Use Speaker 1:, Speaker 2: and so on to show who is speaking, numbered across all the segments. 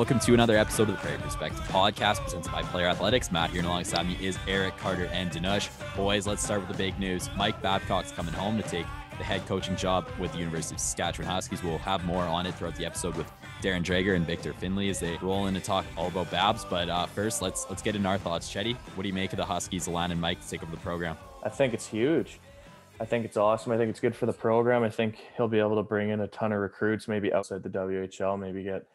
Speaker 1: Welcome to another episode of the Prairie Perspective podcast presented by Player Athletics. Matt here and alongside me is Eric Carter and Dhanush. Boys, let's start with the big news. Mike Babcock's coming home to take the head coaching job with the University of Saskatchewan Huskies. We'll have more on it throughout the episode with Darren Dreger and Victor Findlay as they roll in to talk all about Babs. But uh, first, let's let's get into our thoughts. Chetty, what do you make of the Huskies, Alan and Mike to take over the program?
Speaker 2: I think it's huge. I think it's awesome. I think it's good for the program. I think he'll be able to bring in a ton of recruits, maybe outside the WHL, maybe get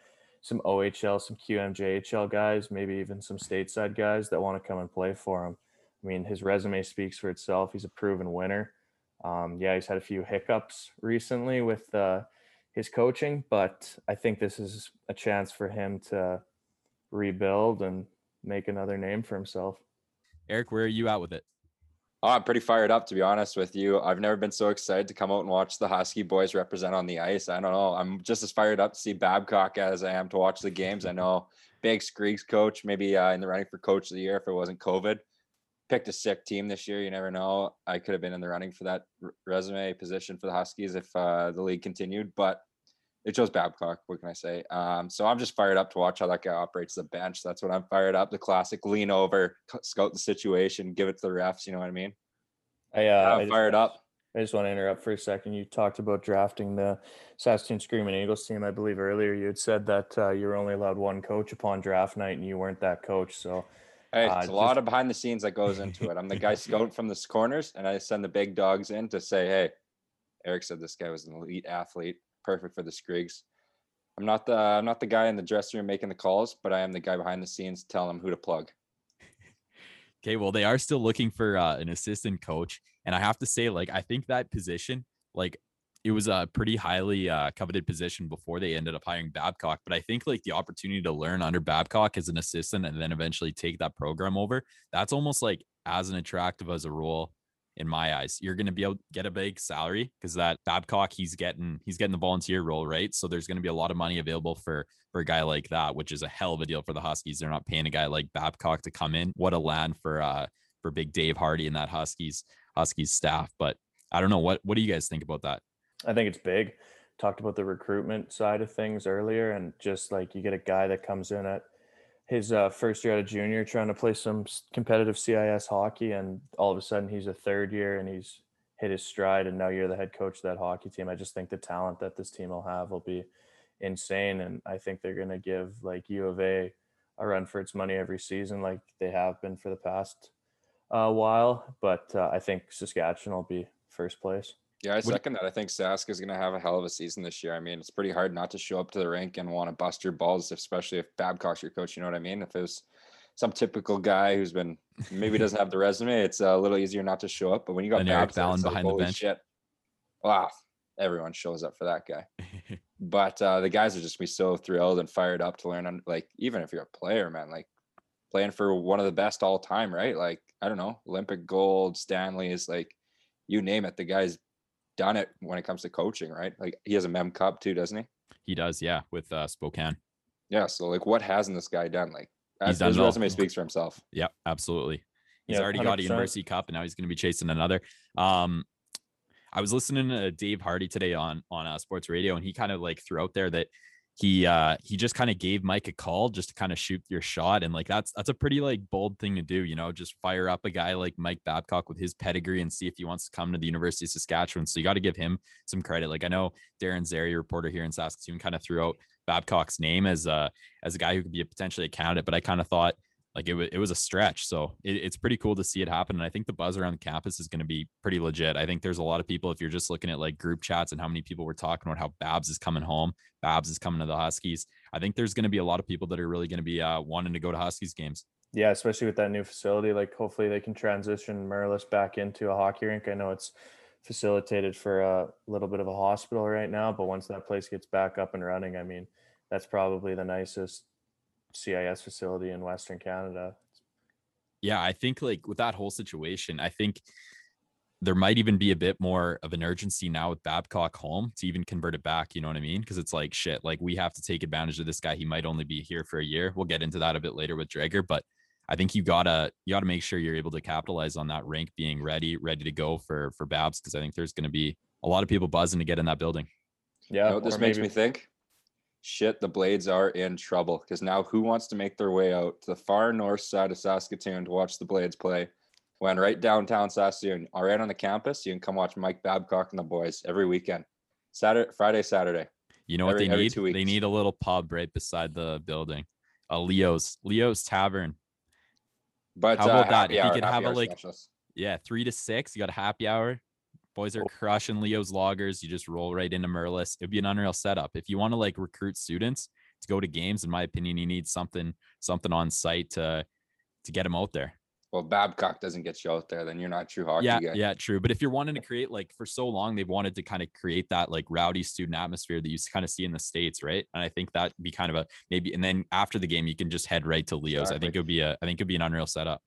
Speaker 2: some OHL, some QMJHL guys, maybe even some stateside guys that want to come and play for him. I mean, his resume speaks for itself. He's a proven winner. Um, yeah, he's had a few hiccups recently with uh, his coaching, but I think this is a chance for him to rebuild and make another name for himself.
Speaker 1: Eric, where are you at with it?
Speaker 3: Oh, I'm pretty fired up to be honest with you. I've never been so excited to come out and watch the Husky boys represent on the ice. I don't know. I'm just as fired up to see Babcock as I am to watch the games. I know big Screeks coach, maybe uh, in the running for coach of the year if it wasn't COVID. Picked a sick team this year. You never know. I could have been in the running for that resume position for the Huskies if uh, the league continued, but it chose Babcock. What can I say? Um, so I'm just fired up to watch how that guy operates the bench. That's what I'm fired up. The classic lean over, scout the situation, give it to the refs. You know what I mean?
Speaker 2: I, uh,
Speaker 3: I'm fired up.
Speaker 2: I just want to interrupt for a second. You talked about drafting the Saskatoon Screaming Eagles team. I believe earlier you had said that uh, you were only allowed one coach upon draft night, and you weren't that coach. So
Speaker 3: Hey, it's uh, a lot of behind the scenes that goes into it. I'm the guy scouting from the corners, and I send the big dogs in to say, "Hey, Eric said this guy was an elite athlete perfect for the Scrigs. I'm not the I'm not the guy in the dressing room making the calls, but I am the guy behind the scenes telling them who to plug.
Speaker 1: okay, well, they are still looking for uh, an assistant coach, and I have to say, like, I think that position, like, it was a pretty highly uh, coveted position before they ended up hiring Babcock. But I think like the opportunity to learn under Babcock as an assistant and then eventually take that program over, that's almost like as an attractive as a role in my eyes. You're going to be able to get a big salary because that Babcock he's getting he's getting the volunteer role, right? So there's going to be a lot of money available for for a guy like that, which is a hell of a deal for the Huskies. They're not paying a guy like Babcock to come in. What a land for uh for big Dave Hardy and that Huskies Huskies staff. But I don't know what what do you guys think about that?
Speaker 2: I think it's big. Talked about the recruitment side of things earlier, and just like you get a guy that comes in at his uh, first year out of junior trying to play some competitive CIS hockey, and all of a sudden he's a third year and he's hit his stride, and now you're the head coach of that hockey team. I just think the talent that this team will have will be insane, and I think they're going to give like U of A a run for its money every season, like they have been for the past uh, while. But uh, I think Saskatchewan will be first place.
Speaker 3: Yeah, I second that. I think Sask is going to have a hell of a season this year. I mean, it's pretty hard not to show up to the rink and want to bust your balls, especially if Babcock's your coach. You know what I mean? If it was some typical guy who's been maybe doesn't have the resume, it's a little easier not to show up. But when you got
Speaker 1: and Babs, Eric behind like, the bench,
Speaker 3: shit, wow, everyone shows up for that guy. but uh, the guys are just be so thrilled and fired up to learn. Like even if you're a player, man, like playing for one of the best all time, right? Like I don't know, Olympic gold, Stanley is like you name it. The guy's done it when it comes to coaching, right? Like he has a Mem Cup too, doesn't he?
Speaker 1: He does, yeah, with uh, Spokane.
Speaker 3: Yeah. So like, what hasn't this guy done? Like, he's done his resume speaks for himself.
Speaker 1: Yeah, absolutely. He's yeah, already 100%. got a University Cup, and now he's going to be chasing another. Um, I was listening to Dave Hardy today on on uh, sports radio, and he kind of like threw out there that he uh he just kind of gave Mike a call just to kind of shoot your shot and like that's that's a pretty like bold thing to do you know just fire up a guy like Mike Babcock with his pedigree and see if he wants to come to the University of Saskatchewan. So you got to give him some credit like I know Darren Zary reporter here in Saskatoon kind of threw out Babcock's name as a as a guy who could be a potentially a candidate but I kind of thought like it, w- it was a stretch. So it, it's pretty cool to see it happen. And I think the buzz around the campus is going to be pretty legit. I think there's a lot of people, if you're just looking at like group chats and how many people were talking about how Babs is coming home, Babs is coming to the Huskies. I think there's going to be a lot of people that are really going to be uh, wanting to go to Huskies games.
Speaker 2: Yeah, especially with that new facility. Like hopefully they can transition Merlis back into a hockey rink. I know it's facilitated for a little bit of a hospital right now, but once that place gets back up and running, I mean, that's probably the nicest CIS facility in Western Canada.
Speaker 1: Yeah, I think like with that whole situation, I think there might even be a bit more of an urgency now with Babcock home to even convert it back. You know what I mean? Because it's like shit. Like we have to take advantage of this guy. He might only be here for a year. We'll get into that a bit later with Dreger, but I think you gotta you gotta make sure you're able to capitalize on that rank being ready, ready to go for for Babs because I think there's going to be a lot of people buzzing to get in that building.
Speaker 3: Yeah, you know this makes me think shit, the Blades are in trouble because now who wants to make their way out to the far north side of Saskatoon to watch the Blades play? When right downtown Saskatoon, all right on the campus, you can come watch Mike Babcock and the boys every weekend, Saturday, Friday, Saturday.
Speaker 1: You know every, what they need? They need a little pub right beside the building, a Leo's Leo's Tavern.
Speaker 3: But
Speaker 1: how about uh, that? If you could have a like, specialist. yeah, three to six, you got a happy hour. Boys are oh. crushing Leo's loggers. You just roll right into Merlis. It'd be an unreal setup. If you want to like recruit students to go to games, in my opinion, you need something something on site to to get them out there.
Speaker 3: Well, Babcock doesn't get you out there, then you're not true hockey
Speaker 1: yeah,
Speaker 3: guy.
Speaker 1: Yeah, true. But if you're wanting to create like for so long, they've wanted to kind of create that like rowdy student atmosphere that you kind of see in the states, right? And I think that'd be kind of a maybe. And then after the game, you can just head right to Leo's. Exactly. I think it would be a. I think it'd be an unreal setup.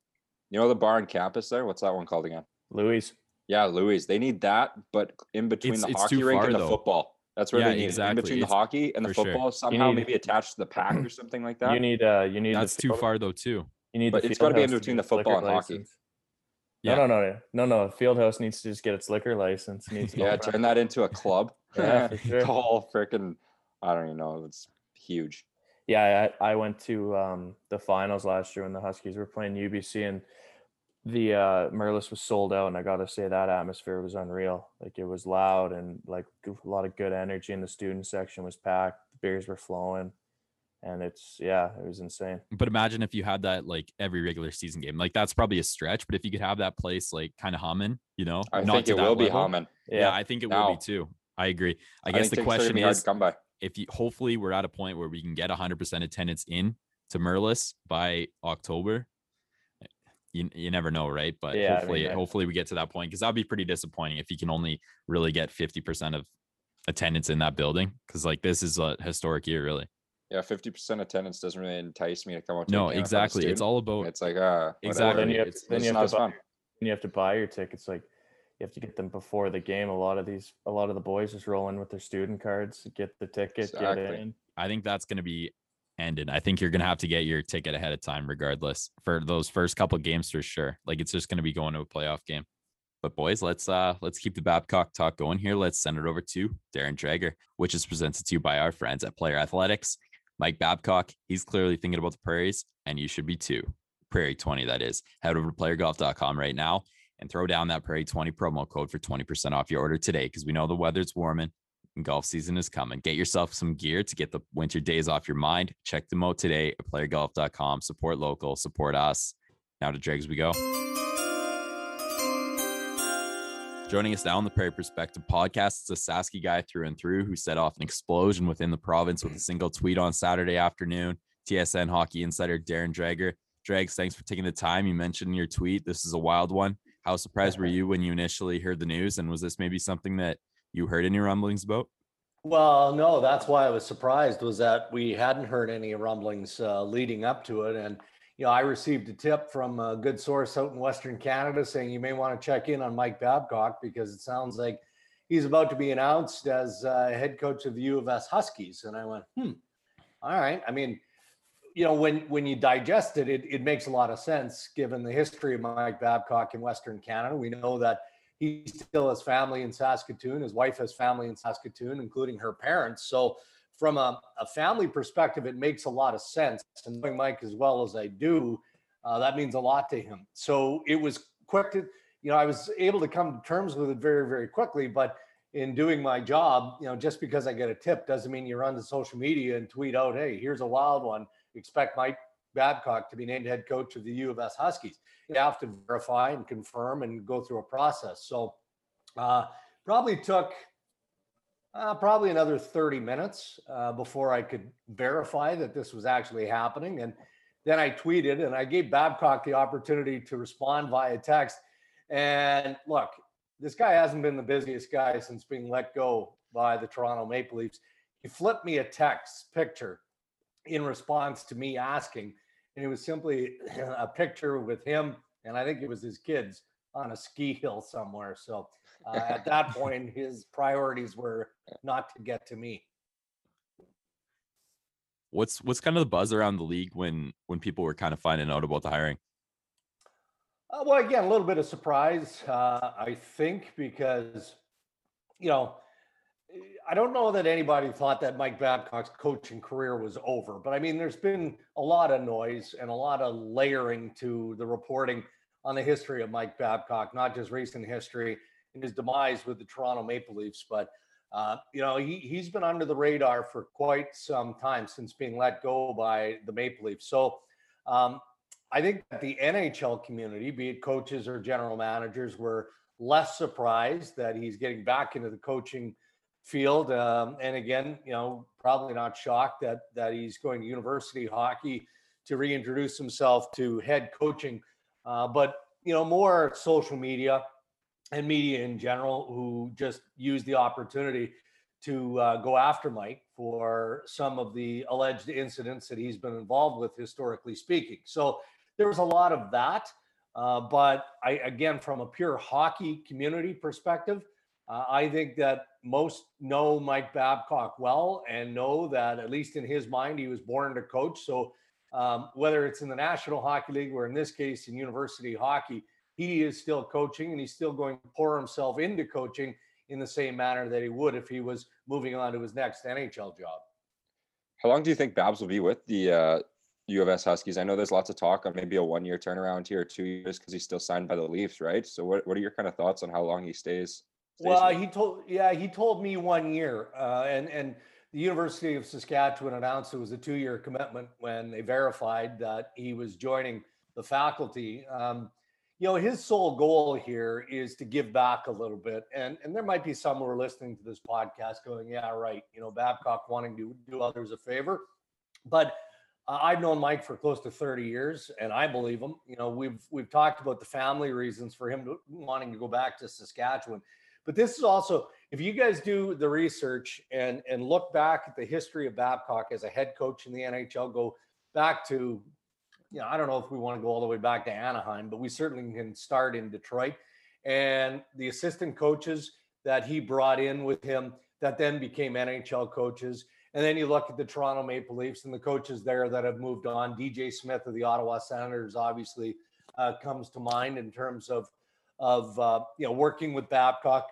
Speaker 3: You know the bar on campus there? What's that one called again?
Speaker 2: Louis.
Speaker 3: Yeah, Louis. They need that, but in between it's, the it's hockey rink far, and the though. football. That's where yeah, they need exactly. in between it's, the hockey and the football. Sure. Somehow need, maybe attached to the pack or something like that.
Speaker 2: You need uh you need
Speaker 1: that's too far though too.
Speaker 2: You need
Speaker 3: but it's got to be in between the football and hockey.
Speaker 2: Yeah. No, no, no, no, no. Fieldhouse needs to just get its liquor license. Needs
Speaker 3: yeah, turn that into a club. yeah, sure. whole freaking. I don't even know. It's huge.
Speaker 2: Yeah, I, I went to um, the finals last year when the Huskies were playing UBC, and the uh Merlis was sold out, and I gotta say that atmosphere was unreal. Like it was loud and like a lot of good energy, and the student section was packed. The beers were flowing, and it's yeah, it was insane.
Speaker 1: But imagine if you had that like every regular season game. Like that's probably a stretch, but if you could have that place like kind of humming, you know,
Speaker 3: I not think it will level, be humming.
Speaker 1: Yeah. yeah, I think it now, will be too. I agree. I, I guess the question is, come by. if you hopefully we're at a point where we can get 100% attendance in to Merlis by October you, you never know, right? But yeah, hopefully, I mean, hopefully we get to that point because that'd be pretty disappointing if you can only really get 50% of attendance in that building. Cause like this is a historic year, really.
Speaker 3: Yeah, 50% attendance doesn't really entice me to come out.
Speaker 1: no, exactly. It's all about
Speaker 3: it's like uh
Speaker 1: exactly.
Speaker 2: Then you have,
Speaker 1: it's,
Speaker 2: then you have to buy, you have to buy your tickets. Like you have to get them before the game. A lot of these, a lot of the boys just roll in with their student cards, get the ticket, exactly. get in.
Speaker 1: I think that's going to be ended. I think you're gonna have to get your ticket ahead of time, regardless, for those first couple games for sure. Like it's just gonna be going to a playoff game. But boys, let's uh let's keep the Babcock talk going here. Let's send it over to Darren Dreger, which is presented to you by our friends at Player Athletics. Mike Babcock, he's clearly thinking about the prairies, and you should be too. Prairie 20, that is. Head over to playergolf.com right now and throw down that Prairie 20 promo code for 20% off your order today because we know the weather's warming golf season is coming. Get yourself some gear to get the winter days off your mind. Check them out today at playergolf.com. Support local, support us. Now to Dregs we go. Joining us now on the Prairie Perspective podcast is a Sasky guy through and through who set off an explosion within the province with a single tweet on Saturday afternoon. TSN hockey insider Darren Dreger. Dregs, thanks for taking the time. You mentioned in your tweet this is a wild one. How surprised were you when you initially heard the news? And was this maybe something that you heard any rumblings about?
Speaker 4: Well, no, that's why I was surprised was that we hadn't heard any rumblings uh, leading up to it. And, you know, I received a tip from a good source out in Western Canada saying you may want to check in on Mike Babcock because it sounds like he's about to be announced as uh, head coach of the U of S Huskies. And I went, hmm, all right. I mean, you know, when when you digest it, it, it makes a lot of sense given the history of Mike Babcock in Western Canada. We know that he still has family in Saskatoon. His wife has family in Saskatoon, including her parents. So, from a, a family perspective, it makes a lot of sense. And knowing Mike as well as I do, uh, that means a lot to him. So, it was quick to, you know, I was able to come to terms with it very, very quickly. But in doing my job, you know, just because I get a tip doesn't mean you run to social media and tweet out, hey, here's a wild one. Expect Mike Babcock to be named head coach of the U of S Huskies. You have to verify and confirm and go through a process. So uh, probably took uh, probably another 30 minutes uh, before I could verify that this was actually happening. And then I tweeted and I gave Babcock the opportunity to respond via text. And look, this guy hasn't been the busiest guy since being let go by the Toronto Maple Leafs. He flipped me a text picture in response to me asking and it was simply a picture with him and I think it was his kids on a ski hill somewhere. So uh, at that point, his priorities were not to get to me.
Speaker 1: What's what's kind of the buzz around the league when when people were kind of finding out about the hiring?
Speaker 4: Uh, well, again, a little bit of surprise, uh, I think, because you know I don't know that anybody thought that Mike Babcock's coaching career was over, but I mean, there's been a lot of noise and a lot of layering to the reporting on the history of Mike Babcock, not just recent history and his demise with the Toronto Maple Leafs, but uh, you know, he, he's been under the radar for quite some time since being let go by the Maple Leafs. So um, I think the NHL community, be it coaches or general managers, were less surprised that he's getting back into the coaching field. Um, and again, you know, probably not shocked that that he's going to university hockey to reintroduce himself to head coaching. Uh, but you know, more social media and media in general who just use the opportunity to uh, go after Mike for some of the alleged incidents that he's been involved with, historically speaking. So there was a lot of that. Uh, but I, again, from a pure hockey community perspective, uh, I think that most know Mike Babcock well and know that, at least in his mind, he was born to coach. So um, whether it's in the National Hockey League or in this case in university hockey, he is still coaching and he's still going to pour himself into coaching in the same manner that he would if he was moving on to his next NHL job.
Speaker 3: How long do you think Babs will be with the uh, U of S Huskies? I know there's lots of talk on maybe a one year turnaround here, two years because he's still signed by the Leafs, right? So, what, what are your kind of thoughts on how long he stays?
Speaker 4: Well, he told, yeah, he told me one year, uh, and and the University of Saskatchewan announced it was a two year commitment when they verified that he was joining the faculty. Um, you know his sole goal here is to give back a little bit and and there might be some who are listening to this podcast going yeah right you know babcock wanting to do others a favor. But uh, i've known mike for close to 30 years and i believe him. You know we've we've talked about the family reasons for him to, wanting to go back to saskatchewan but this is also if you guys do the research and and look back at the history of babcock as a head coach in the nhl go back to you know, I don't know if we want to go all the way back to Anaheim, but we certainly can start in Detroit. And the assistant coaches that he brought in with him that then became NHL coaches. And then you look at the Toronto Maple Leafs and the coaches there that have moved on. DJ Smith of the Ottawa Senators obviously uh, comes to mind in terms of of uh, you know working with Babcock,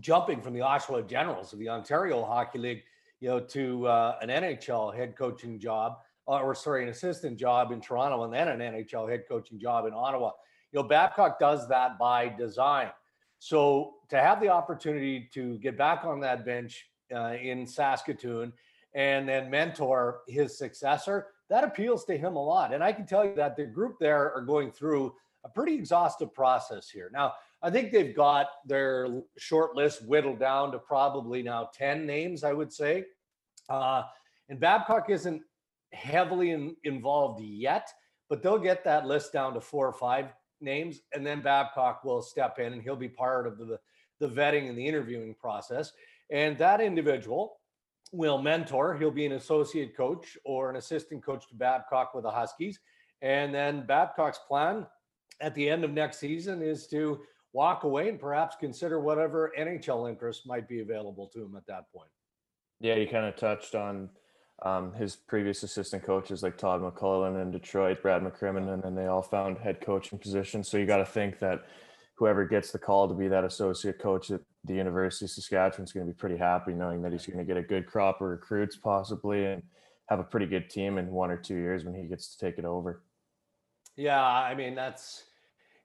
Speaker 4: jumping from the Oshawa Generals of the Ontario Hockey League, you know, to uh, an NHL head coaching job uh, or sorry, an assistant job in Toronto and then an NHL head coaching job in Ottawa. You know, Babcock does that by design. So to have the opportunity to get back on that bench uh, in Saskatoon and then mentor his successor, that appeals to him a lot. And I can tell you that the group there are going through a pretty exhaustive process here. Now, I think they've got their short list whittled down to probably now 10 names, I would say. Uh, and Babcock isn't heavily in, involved yet, but they'll get that list down to four or five names, and then Babcock will step in and he'll be part of the, the vetting and the interviewing process. And that individual will mentor. He'll be an associate coach or an assistant coach to Babcock with the Huskies. And then Babcock's plan at the end of next season is to walk away and perhaps consider whatever NHL interest might be available to him at that point.
Speaker 2: Yeah, you kind of touched on um, his previous assistant coaches like Todd McLellan in Detroit, Brad McCrimmon, and then they all found head coaching positions. So you got to think that whoever gets the call to be that associate coach at the University of Saskatchewan is going to be pretty happy knowing that he's going to get a good crop of recruits possibly and have a pretty good team in one or two years when he gets to take it over.
Speaker 4: Yeah, I mean that's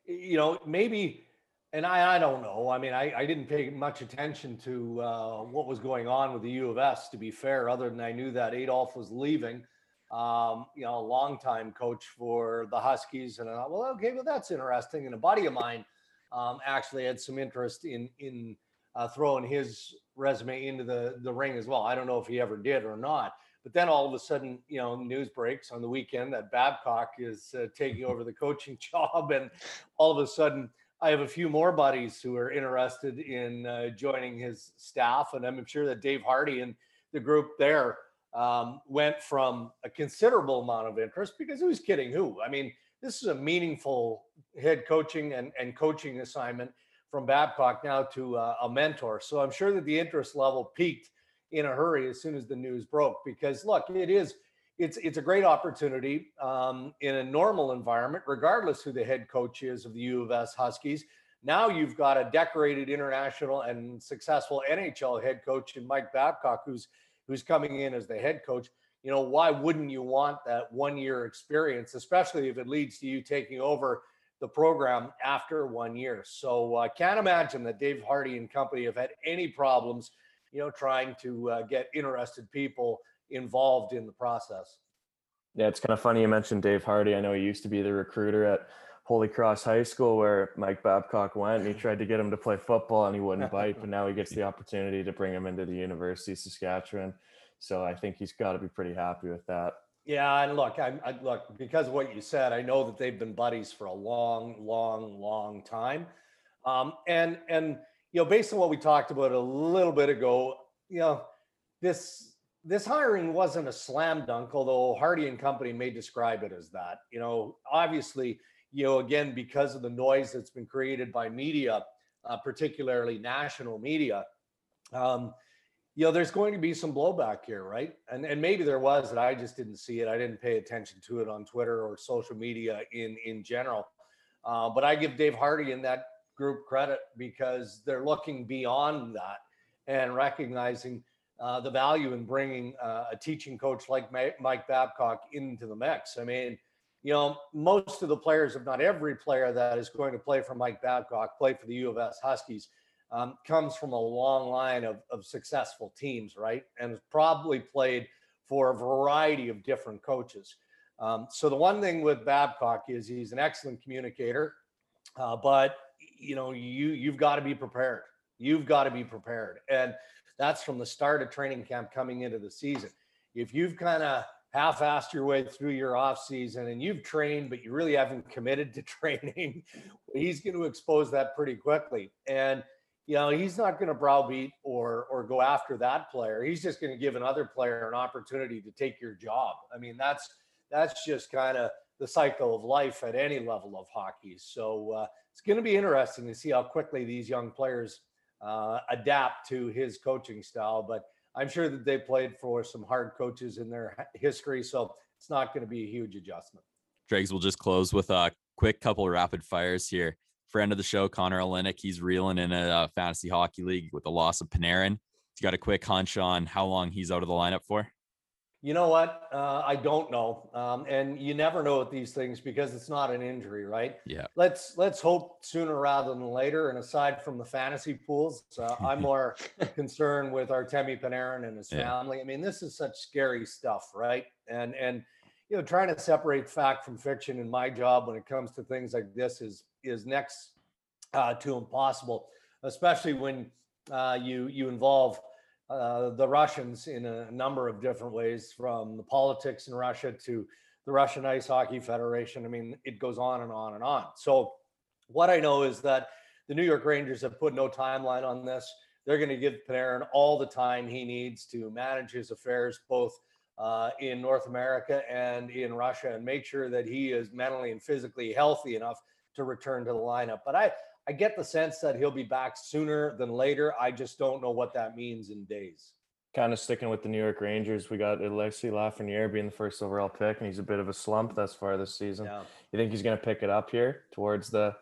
Speaker 4: you know maybe and I, I don't know. I mean, I, I didn't pay much attention to uh, what was going on with the U of S, to be fair, other than I knew that Adolph was leaving, um, you know, a longtime coach for the Huskies. And I thought, well, okay, well, that's interesting. And a buddy of mine um, actually had some interest in, in uh, throwing his resume into the, the ring as well. I don't know if he ever did or not. But then all of a sudden, you know, news breaks on the weekend that Babcock is uh, taking over the coaching job. And all of a sudden, I have a few more buddies who are interested in uh, joining his staff, and I'm sure that Dave Hardy and the group there um, went from a considerable amount of interest because who's kidding who? I mean, this is a meaningful head coaching and, and coaching assignment from Babcock now to uh, a mentor. So I'm sure that the interest level peaked in a hurry as soon as the news broke because look, it is it's it's a great opportunity um, in a normal environment, regardless who the head coach is of the U of S Huskies. Now you've got a decorated international and successful NHL head coach in Mike Babcock, who's who's coming in as the head coach. You know, why wouldn't you want that one year experience, especially if it leads to you taking over the program after one year? So I uh, can't imagine that Dave Hardy and company have had any problems, you know, trying to uh, get interested people involved in the process.
Speaker 2: Yeah, it's kind of funny you mentioned Dave Hardy. I know he used to be the recruiter at Holy Cross High School where Mike Babcock went and he tried to get him to play football and he wouldn't bite, but now he gets the opportunity to bring him into the University of Saskatchewan. So I think he's got to be pretty happy with that.
Speaker 4: Yeah, and look, I, I look because of what you said. I know that they've been buddies for a long, long, long time, um, and and you know, based on what we talked about a little bit ago, you know, this this hiring wasn't a slam dunk, although Hardy and Company may describe it as that. You know, obviously, you know, again because of the noise that's been created by media, uh, particularly national media. Um, you know, there's going to be some blowback here, right? And and maybe there was, and I just didn't see it. I didn't pay attention to it on Twitter or social media in in general. Uh, but I give Dave Hardy and that group credit because they're looking beyond that and recognizing uh, the value in bringing uh, a teaching coach like Mike Babcock into the mix. I mean, you know, most of the players, if not every player that is going to play for Mike Babcock, play for the U of S Huskies um, comes from a long line of, of successful teams, right? And has probably played for a variety of different coaches. Um, so the one thing with Babcock is he's an excellent communicator, uh, but you know you you've got to be prepared. You've got to be prepared, and that's from the start of training camp coming into the season. If you've kind of half-assed your way through your off season and you've trained but you really haven't committed to training he's going to expose that pretty quickly and you know, he's not going to browbeat or or go after that player. He's just going to give another player an opportunity to take your job. I mean, that's that's just kind of the cycle of life at any level of hockey. So uh, it's going to be interesting to see how quickly these young players uh, adapt to his coaching style. But I'm sure that they played for some hard coaches in their history, so it's not going to be a huge adjustment.
Speaker 1: Dregs will just close with a quick couple rapid fires here friend of the show, Connor Olenek, he's reeling in a, uh, fantasy hockey league with the loss of Panarin. You got a quick hunch on how long he's out of the lineup for?
Speaker 4: You know what? Uh, I don't know, um, and you never know with these things because it's not an injury, right?
Speaker 1: Yeah.
Speaker 4: Let's let's hope sooner rather than later. And aside from the fantasy pools, uh, I'm more concerned with Artemi Panarin and his yeah. family. I mean, this is such scary stuff, right? And and you know, trying to separate fact from fiction in my job when it comes to things like this is is next uh, to impossible, especially when uh, you you involve uh, the Russians in a number of different ways, from the politics in Russia to the Russian Ice Hockey Federation. I mean, it goes on and on and on. So, what I know is that the New York Rangers have put no timeline on this. They're going to give Panarin all the time he needs to manage his affairs, both uh, in North America and in Russia, and make sure that he is mentally and physically healthy enough to return to the lineup. But I, I get the sense that he'll be back sooner than later. I just don't know what that means in days.
Speaker 2: Kind of sticking with the New York Rangers, we got Alexis Lafreniere being the first overall pick, and he's a bit of a slump thus far this season. Yeah. You think he's going to pick it up here towards the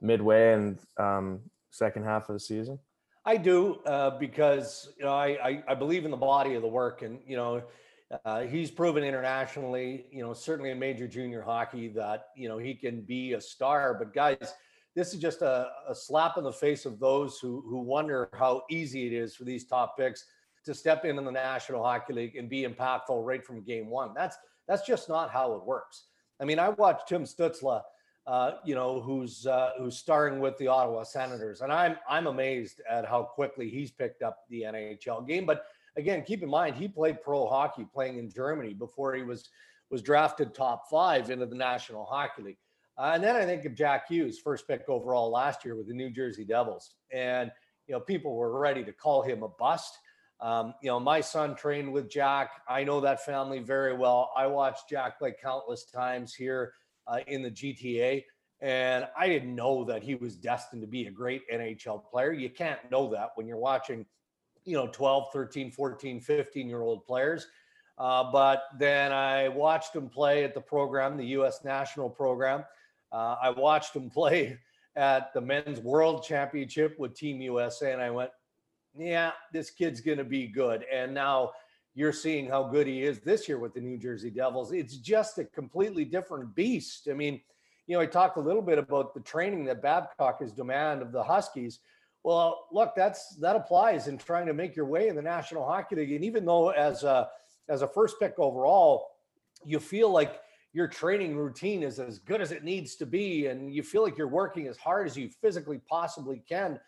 Speaker 2: midway and um, second half of the season?
Speaker 4: I do uh, because you know I, I, I believe in the body of the work, and you know uh, he's proven internationally, you know, certainly in major junior hockey that, you know, he can be a star. But guys, this is just a, a slap in the face of those who, who wonder how easy it is for these top picks to step in in the National Hockey League and be impactful right from game one. That's that's just not how it works. I mean, I watched Tim Stützle, uh, you know, who's uh, who's starring with the Ottawa Senators, and I'm I'm amazed at how quickly he's picked up the NHL game. But again, keep in mind he played pro hockey playing in Germany before he was was drafted top five into the National Hockey League. Uh, and then I think of Jack Hughes, first pick overall last year with the New Jersey Devils, and you know people were ready to call him a bust. Um, you know, my son trained with Jack. I know that family very well. I watched Jack play countless times here uh, in the GTA. And I didn't know that he was destined to be a great NHL player. You can't know that when you're watching you know 12 13 14 15 year old players uh, but then i watched him play at the program the us national program uh, i watched him play at the men's world championship with Team USA, and I went, yeah, this kid's going to be good. And now you're seeing how good he is this year with the New Jersey Devils. It's just a completely different beast. I mean, you know, I talked a little bit about the training that Babcock has demand of the Huskies. Well, look, that's that applies in trying to make your way in the National Hockey League. And even though as a as a first pick overall, you feel like your training routine is as good as it needs to be, and you feel like you're working as hard as you physically possibly can.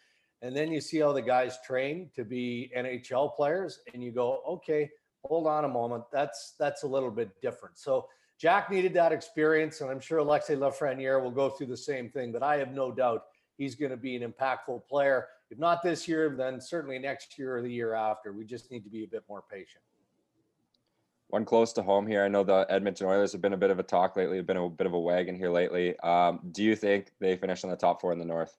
Speaker 4: And then you see how the guys train to be NHL players, and you go, okay, hold on a moment. That's that's a little bit different. So Jack needed that experience, and I'm sure Alexis Lafreniere will go through the same thing. But I have no doubt he's going to be an impactful player. If not this year, then certainly next year or the year after. We just need to be a bit more patient.
Speaker 3: One close to home here. I know the Edmonton Oilers have been a bit of a talk lately, have been a bit of a wagon here lately. Um, do you think they finish in the top four in the North?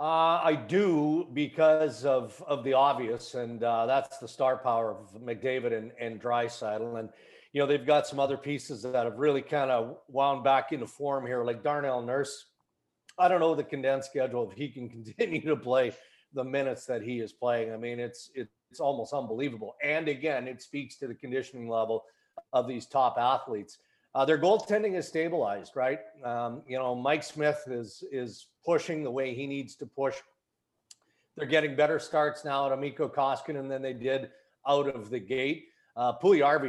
Speaker 4: Uh, I do because of of the obvious, and uh, that's the star power of McDavid and and Draisaitl. And you know, they've got some other pieces that have really kind of wound back into form here, like Darnell Nurse. I don't know the condensed schedule if he can continue to play the minutes that he is playing. I mean, it's it's almost unbelievable. And again, it speaks to the conditioning level of these top athletes. Uh, their goaltending is stabilized, right? Um, you know, Mike Smith is is pushing the way he needs to push. They're getting better starts now at Mikko Koskinen than they did out of the gate uh,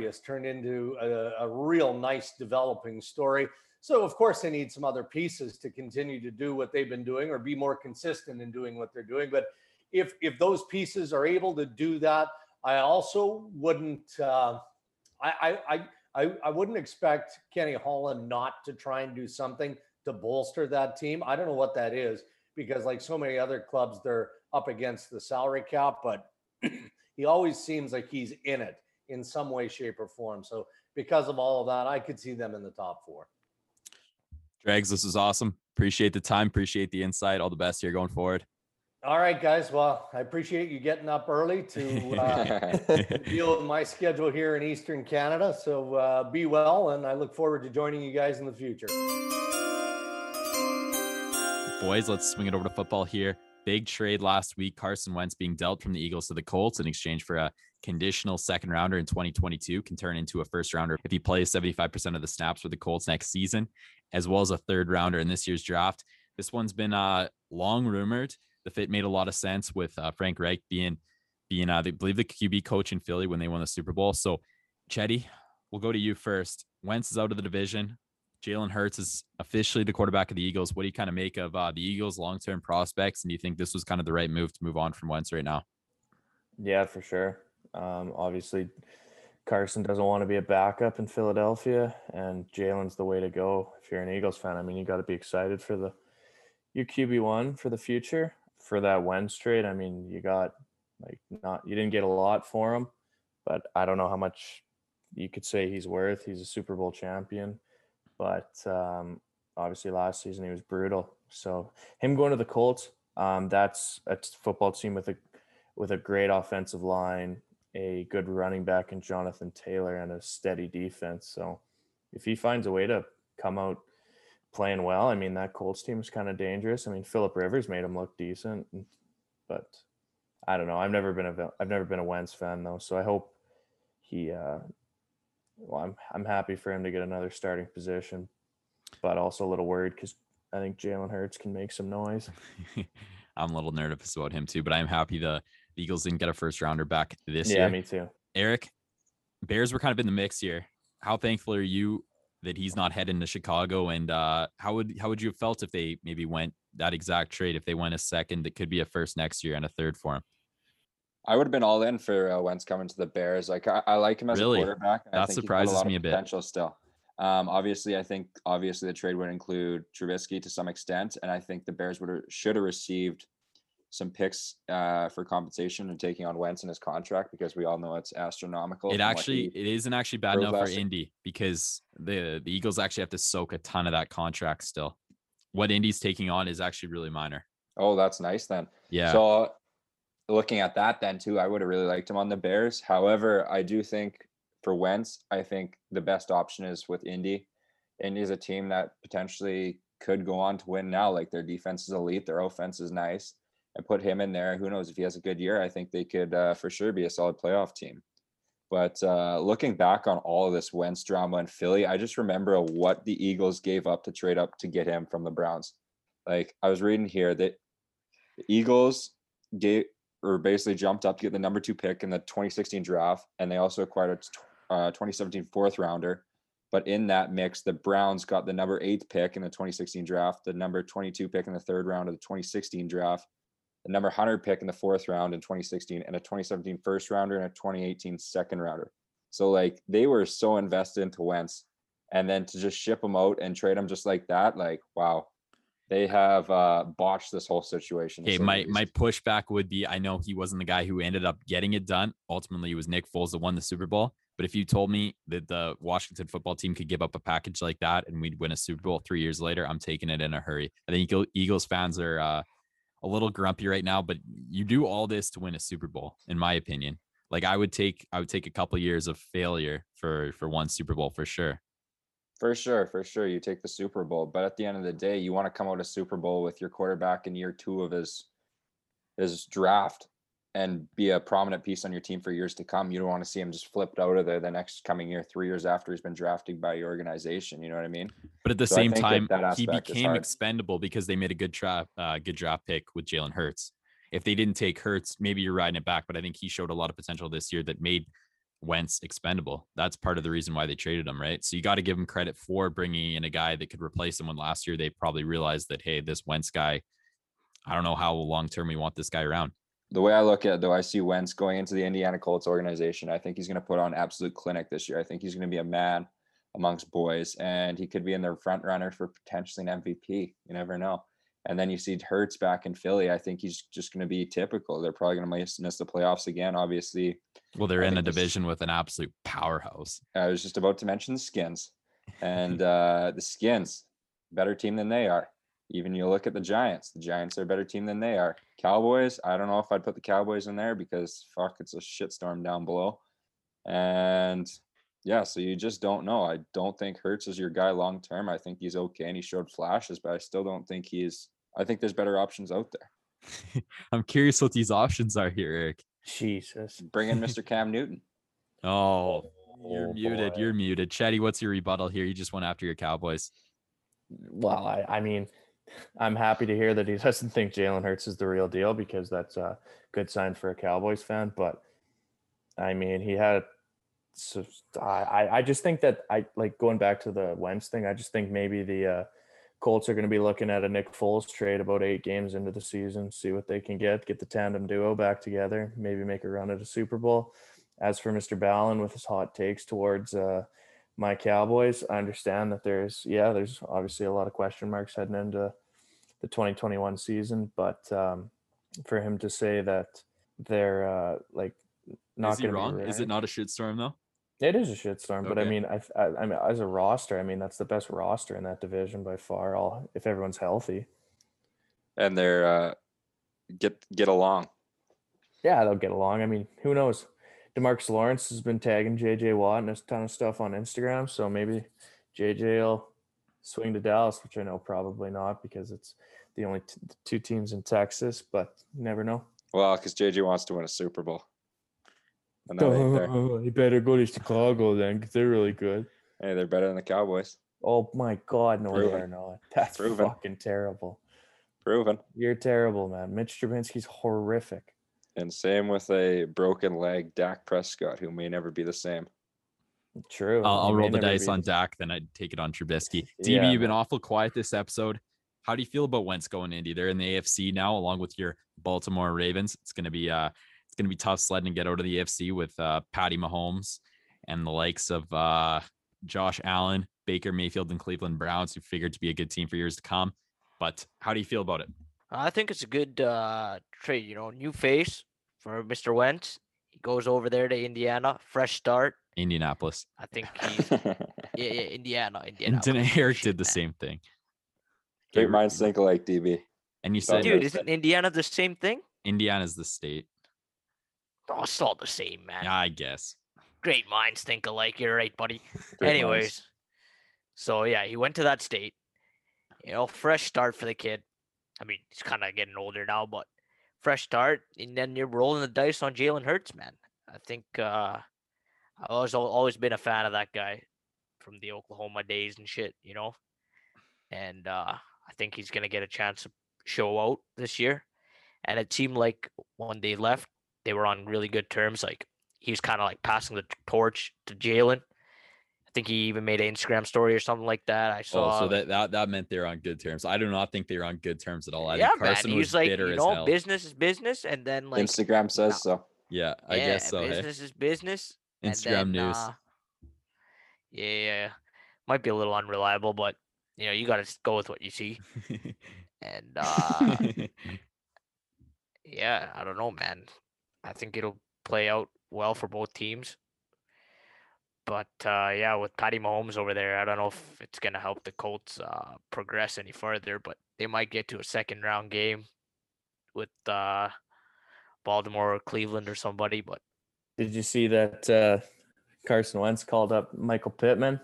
Speaker 4: has turned into a, a, real nice developing story. So, of course, they need some other pieces to continue to do what they've been doing or be more consistent in doing what they're doing. But if if those pieces are able to do that, I also wouldn't. Uh, I, I I I wouldn't expect Kenny Holland not to try and do something to bolster that team. I don't know what that is because, like so many other clubs, they're up against the salary cap, but he always seems like he's in it in some way, shape, or form. So because of all of that, I could see them in the top four.
Speaker 1: Dregs, this is awesome. Appreciate the time. Appreciate the insight. All the best here going forward.
Speaker 4: All right, guys. Well, I appreciate you getting up early to uh, deal with my schedule here in Eastern Canada. So uh, be well, and I look forward to joining you guys in the future.
Speaker 1: Boys, let's swing it over to football here. Big trade last week. Carson Wentz being dealt from the Eagles to the Colts in exchange for a conditional second rounder in 2022 can turn into a first rounder if he plays 75% of the snaps for the Colts next season, as well as a third rounder in this year's draft. This one's been uh, long rumored. The fit made a lot of sense with uh, Frank Reich being being uh, they believe the QB coach in Philly when they won the Super Bowl. So, Chetty, we'll go to you first. Wentz is out of the division. Jalen Hurts is officially the quarterback of the Eagles. What do you kind of make of uh, the Eagles' long-term prospects? And do you think this was kind of the right move to move on from Wentz right now?
Speaker 2: Yeah, for sure. Um, obviously, Carson doesn't want to be a backup in Philadelphia, and Jalen's the way to go if you're an Eagles fan. I mean, you got to be excited for the your QB one for the future for that Wentz trade. I mean, you got like not you didn't get a lot for him, but I don't know how much you could say he's worth. He's a Super Bowl champion, but um, obviously last season he was brutal. So him going to the Colts, um, that's a football team with a with a great offensive line, a good running back in Jonathan Taylor and a steady defense. So if he finds a way to come out playing well, I mean that Colts team is kind of dangerous. I mean Philip Rivers made him look decent, but I don't know. I've never been a I've never been a Wentz fan though, so I hope he. Uh, well, I'm I'm happy for him to get another starting position, but also a little worried because I think Jalen Hurts can make some noise.
Speaker 1: I'm a little nervous about him too, but I'm happy the the Eagles didn't get a first rounder back this
Speaker 2: yeah,
Speaker 1: year.
Speaker 2: Yeah, me too.
Speaker 1: Eric, Bears were kind of in the mix here. How thankful are you that he's not heading to Chicago? And uh, how would how would you have felt if they maybe went that exact trade? If they went a second, that could be a first next year and a third for him.
Speaker 3: I would have been all in for uh, Wentz coming to the Bears. Like I, I like him as really? a quarterback.
Speaker 1: That surprises a me a bit.
Speaker 3: Potential still. Um, obviously, I think obviously the trade would include Trubisky to some extent, and I think the Bears would have, should have received some picks uh, for compensation and taking on Wentz in his contract because we all know it's astronomical.
Speaker 1: It actually it isn't actually bad enough for Indy because the the Eagles actually have to soak a ton of that contract still. What Indy's taking on is actually really minor.
Speaker 3: Oh, that's nice then.
Speaker 1: Yeah.
Speaker 3: So looking at that then too, I would have really liked him on the Bears. However, I do think for Wentz, I think the best option is with Indy. Indy is a team that potentially could go on to win now. Like their defense is elite, their offense is nice, and put him in there. Who knows if he has a good year? I think they could uh, for sure be a solid playoff team. But uh, looking back on all of this Wentz drama in Philly, I just remember what the Eagles gave up to trade up to get him from the Browns. Like I was reading here that the Eagles gave or basically jumped up to get the number two pick in the 2016 draft, and they also acquired a uh, 2017 fourth rounder. But in that mix, the Browns got the number eight pick in the 2016 draft, the number 22 pick in the third round of the 2016 draft, the number 100 pick in the fourth round in 2016, and a 2017 first rounder and a 2018 second rounder. So like they were so invested into Wentz, and then to just ship him out and trade him just like that, like wow, they have uh, botched this whole situation.
Speaker 1: Okay, my my pushback would be I know he wasn't the guy who ended up getting it done. Ultimately, it was Nick Foles that won the Super Bowl. But if you told me that the Washington football team could give up a package like that and we'd win a Super Bowl three years later, I'm taking it in a hurry. I think Eagles fans are uh, a little grumpy right now, but you do all this to win a Super Bowl, in my opinion. Like I would take I would take a couple years of failure for for one Super Bowl for sure.
Speaker 3: For sure, for sure. You take the Super Bowl, but at the end of the day, you want to come out of Super Bowl with your quarterback in year two of his his draft and be a prominent piece on your team for years to come. You don't want to see him just flipped out of there the next coming year, three years after he's been drafted by your organization. You know what I mean?
Speaker 1: But at the so same time, that, that he became expendable because they made a good draft, uh, good draft pick with Jalen Hurts. If they didn't take Hurts, maybe you're riding it back. But I think he showed a lot of potential this year that made Wentz expendable. That's part of the reason why they traded him, right? So you got to give him credit for bringing in a guy that could replace him. When last year they probably realized that hey, this Wentz guy, I don't know how long term we want this guy around.
Speaker 3: The way I look at it, though, I see Wentz going into the Indiana Colts organization. I think he's going to put on absolute clinic this year. I think he's going to be a man amongst boys, and he could be in their front runner for potentially an MVP. You never know. And then you see Hurts back in Philly. I think he's just going to be typical. They're probably going to miss, miss the playoffs again, obviously.
Speaker 1: Well, they're I in a division with an absolute powerhouse.
Speaker 3: I was just about to mention the Skins. And uh, the Skins, better team than they are. Even you look at the Giants. The Giants are a better team than they are. Cowboys, I don't know if I'd put the Cowboys in there because fuck, it's a shitstorm down below. And yeah, so you just don't know. I don't think Hurts is your guy long term. I think he's okay and he showed flashes, but I still don't think he's. I think there's better options out there.
Speaker 1: I'm curious what these options are here, Eric.
Speaker 2: Jesus.
Speaker 3: Bring in Mr. Cam Newton.
Speaker 1: Oh, you're oh, muted. Boy. You're muted. Chetty, what's your rebuttal here? You just went after your Cowboys.
Speaker 2: Well, I, I mean, I'm happy to hear that he doesn't think Jalen Hurts is the real deal because that's a good sign for a Cowboys fan. But I mean, he had so I, I just think that I like going back to the Wentz thing. I just think maybe the uh, Colts are going to be looking at a Nick Foles trade about eight games into the season, see what they can get, get the tandem duo back together, maybe make a run at a Super Bowl. As for Mr. Ballin with his hot takes towards uh, my Cowboys, I understand that there's yeah, there's obviously a lot of question marks heading into the 2021 season, but um, for him to say that they're uh, like not
Speaker 1: going to be Is it not a shitstorm though?
Speaker 2: It is a shitstorm, okay. but I mean, I, I, I mean, as a roster, I mean, that's the best roster in that division by far. All if everyone's healthy,
Speaker 3: and they're uh, get get along.
Speaker 2: Yeah, they'll get along. I mean, who knows? Demarcus Lawrence has been tagging JJ Watt and a ton of stuff on Instagram, so maybe JJ will swing to Dallas, which I know probably not because it's the only t- two teams in Texas, but you never know.
Speaker 3: Well, because JJ wants to win a Super Bowl.
Speaker 2: Oh, you better go to Chicago then, because they're really good.
Speaker 3: Hey, they're better than the Cowboys.
Speaker 2: Oh my God, no, Proven. they are not. That's Proven. fucking terrible.
Speaker 3: Proven.
Speaker 2: You're terrible, man. Mitch Trubisky's horrific.
Speaker 3: And same with a broken leg, Dak Prescott, who may never be the same.
Speaker 2: True.
Speaker 1: I'll, I'll roll the dice on Dak, then I'd take it on Trubisky. DB, yeah, you've been awful quiet this episode. How do you feel about Wentz going Indy? They're in the AFC now, along with your Baltimore Ravens. It's going to be uh, it's going to be tough sledding to get out of the AFC with uh, Patty Mahomes and the likes of uh, Josh Allen, Baker Mayfield, and Cleveland Browns, who figured to be a good team for years to come. But how do you feel about it?
Speaker 5: I think it's a good uh, trade. You know, new face for Mr. Wentz. He goes over there to Indiana, fresh start.
Speaker 1: Indianapolis.
Speaker 5: I think he's yeah, yeah, Indiana, Indiana.
Speaker 1: Eric did the same thing.
Speaker 3: Great minds think alike, DB.
Speaker 1: And you said,
Speaker 5: dude, isn't Indiana the same thing?
Speaker 1: Indiana's the state.
Speaker 5: Oh, it's all the same, man.
Speaker 1: Yeah, I guess.
Speaker 5: Great minds think alike. You're right, buddy. Great Anyways, minds. so yeah, he went to that state. you know, fresh start for the kid. I mean, he's kind of getting older now, but fresh start, and then you're rolling the dice on Jalen Hurts, man. I think uh, I've always always been a fan of that guy from the Oklahoma days and shit, you know. And uh, I think he's gonna get a chance to show out this year. And it seemed like when they left, they were on really good terms. Like he was kind of like passing the torch to Jalen. I think he even made an Instagram story or something like that. I saw.
Speaker 1: Oh, so that, that that meant they're on good terms. I do not think they're on good terms at all. I
Speaker 5: yeah,
Speaker 1: think Carson
Speaker 5: man. He was,
Speaker 1: was
Speaker 5: like,
Speaker 1: bitter
Speaker 5: you
Speaker 1: as
Speaker 5: know,
Speaker 1: hell.
Speaker 5: business is business, and then like
Speaker 3: Instagram says so.
Speaker 1: Yeah, I
Speaker 5: yeah,
Speaker 1: guess so. Hey?
Speaker 5: Business is business.
Speaker 1: Instagram
Speaker 5: then,
Speaker 1: news.
Speaker 5: uh, yeah, yeah, might be a little unreliable, but you know, you got to go with what you see. And uh, yeah, I don't know, man. I think it'll play out well for both teams. But uh, yeah, with Patty Mahomes over there, I don't know if it's gonna help the Colts uh, progress any further. But they might get to a second round game with uh, Baltimore or Cleveland or somebody. But
Speaker 2: Did you see that uh, Carson Wentz called up Michael Pittman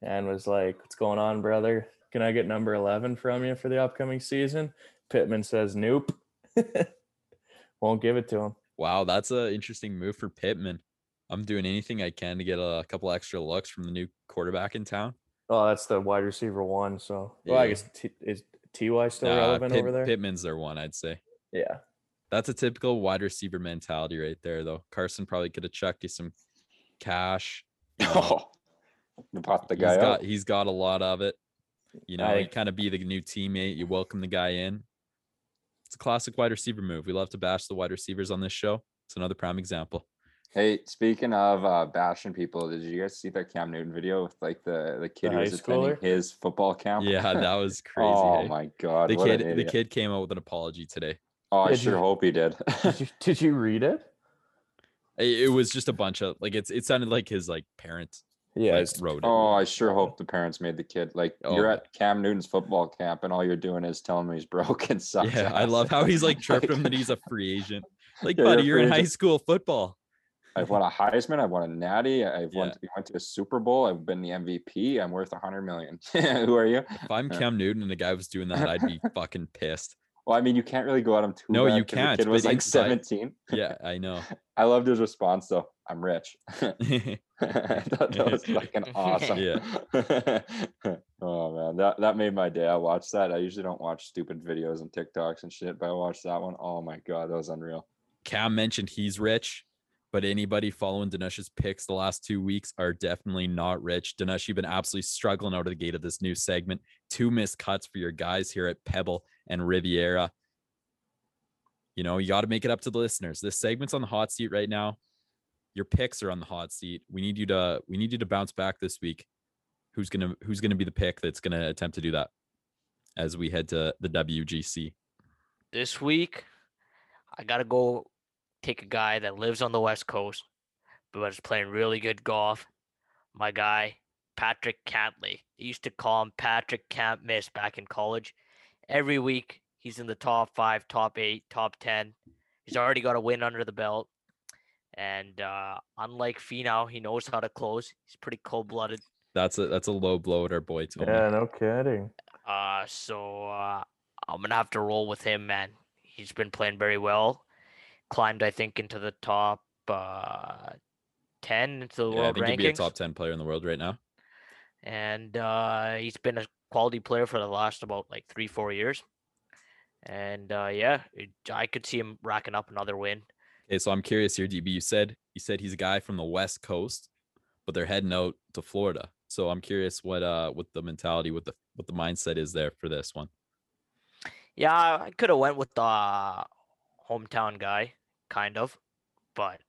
Speaker 2: and was like, "What's going on, brother? Can I get number eleven from you for the upcoming season?" Pittman says, "Nope, won't give it to him."
Speaker 1: wow, that's an interesting move for Pittman. I'm doing anything I can to get a couple extra looks from the new quarterback in town.
Speaker 2: Oh, that's the wide receiver one. So, well, I guess T- is Ty still
Speaker 1: Nah,
Speaker 2: relevant
Speaker 1: Pitt-
Speaker 2: over there?
Speaker 1: Pittman's their one, I'd say.
Speaker 2: Yeah,
Speaker 1: That's a typical wide receiver mentality right there, though. Carson probably could have chucked you some cash. you know.
Speaker 3: Oh, you bought the
Speaker 1: He's
Speaker 3: guy
Speaker 1: got he's got a lot of it. You know,
Speaker 2: I-
Speaker 1: you kind of be the new teammate. You welcome the guy in. It's a classic wide receiver move. We love to bash the wide receivers on this show. It's another prime example.
Speaker 3: Hey, speaking of uh, bashing people, did you guys see that Cam Newton video with like the the kid who
Speaker 2: high
Speaker 3: was attending
Speaker 2: schooler?
Speaker 3: his football camp?
Speaker 1: Yeah, that was crazy.
Speaker 3: oh
Speaker 1: hey?
Speaker 3: my god,
Speaker 1: the kid, the kid came out with an apology today.
Speaker 3: Oh, I
Speaker 2: Did
Speaker 3: sure
Speaker 2: you-
Speaker 3: hope he did.
Speaker 2: did you did you read it?
Speaker 1: It, it was just a bunch of like it's. It sounded like his like parents
Speaker 2: Yeah,
Speaker 1: like, wrote it.
Speaker 3: oh, I sure hope the parents made the kid like you're
Speaker 1: Oh.
Speaker 3: at Cam Newton's football camp and all you're doing is telling me he's broke and sucks.
Speaker 1: yeah, I love how he's like chirped him that he's a free agent. Like,
Speaker 3: Yeah, you're
Speaker 1: buddy, you're
Speaker 3: free
Speaker 1: in high school football.
Speaker 3: I've mm-hmm. won a Heisman. I've won a Natty. I've won.
Speaker 1: Yeah.
Speaker 3: We went to a Super Bowl. I've been the MVP. I'm worth a hundred million. Who are you?
Speaker 1: If I'm
Speaker 3: uh.
Speaker 1: Cam Newton and the guy was doing that, I'd be fucking pissed.
Speaker 3: Well, I mean, you can't really go at him too.
Speaker 1: No, you can't,
Speaker 3: The kid was like
Speaker 1: inside-
Speaker 3: 17.
Speaker 1: Yeah, I know.
Speaker 3: I loved his response though. I'm rich. that, that was fucking awesome.
Speaker 1: Yeah.
Speaker 3: oh man, that that made my day. I watched that. I usually don't watch stupid videos and TikToks and shit, but I watched that one. Oh my god, that was unreal.
Speaker 1: Cam mentioned he's rich, but anybody following Dhanush's picks the last two weeks are definitely not rich. Dhanush, you've been absolutely struggling out of the gate of this new segment. Two missed cuts for your guys here at Pebble and Riviera. You know, you got to make it up to the listeners. This segment's on the hot seat right now. Your picks are on the hot seat. We need you to we need you to bounce back this week. Who's gonna who's gonna be the pick that's gonna attempt to do that as we head to the WGC?
Speaker 5: this week, I gotta go take a guy that lives on the West Coast, but is playing really good golf. My guy, Patrick Cantlay. They used to call him Patrick Can't Miss back in college. Every week, he's in the top five, top eight, top ten. He's already got a win under the belt. And uh, unlike Finau, he knows how to close. He's pretty cold blooded.
Speaker 1: That's a that's a low blow at our boy Tony.
Speaker 2: yeah, no kidding.
Speaker 5: Uh, so uh, I'm gonna have to roll with him, man. He's been playing very well. Climbed, I think, into the top uh, ten into the
Speaker 1: Yeah, I
Speaker 5: world
Speaker 1: think he'd be a top ten player in the world right now.
Speaker 5: and uh, he's been a quality player for the last about like three, four years. And uh, yeah, it, I could see him racking up another win.
Speaker 1: Okay, so I'm curious here, DB. You said you said he's a guy from the West Coast, but they're heading out to Florida. So I'm curious what uh what the mentality, what the what the mindset is there for this one.
Speaker 5: Yeah, I could have went with the hometown guy, kind of, but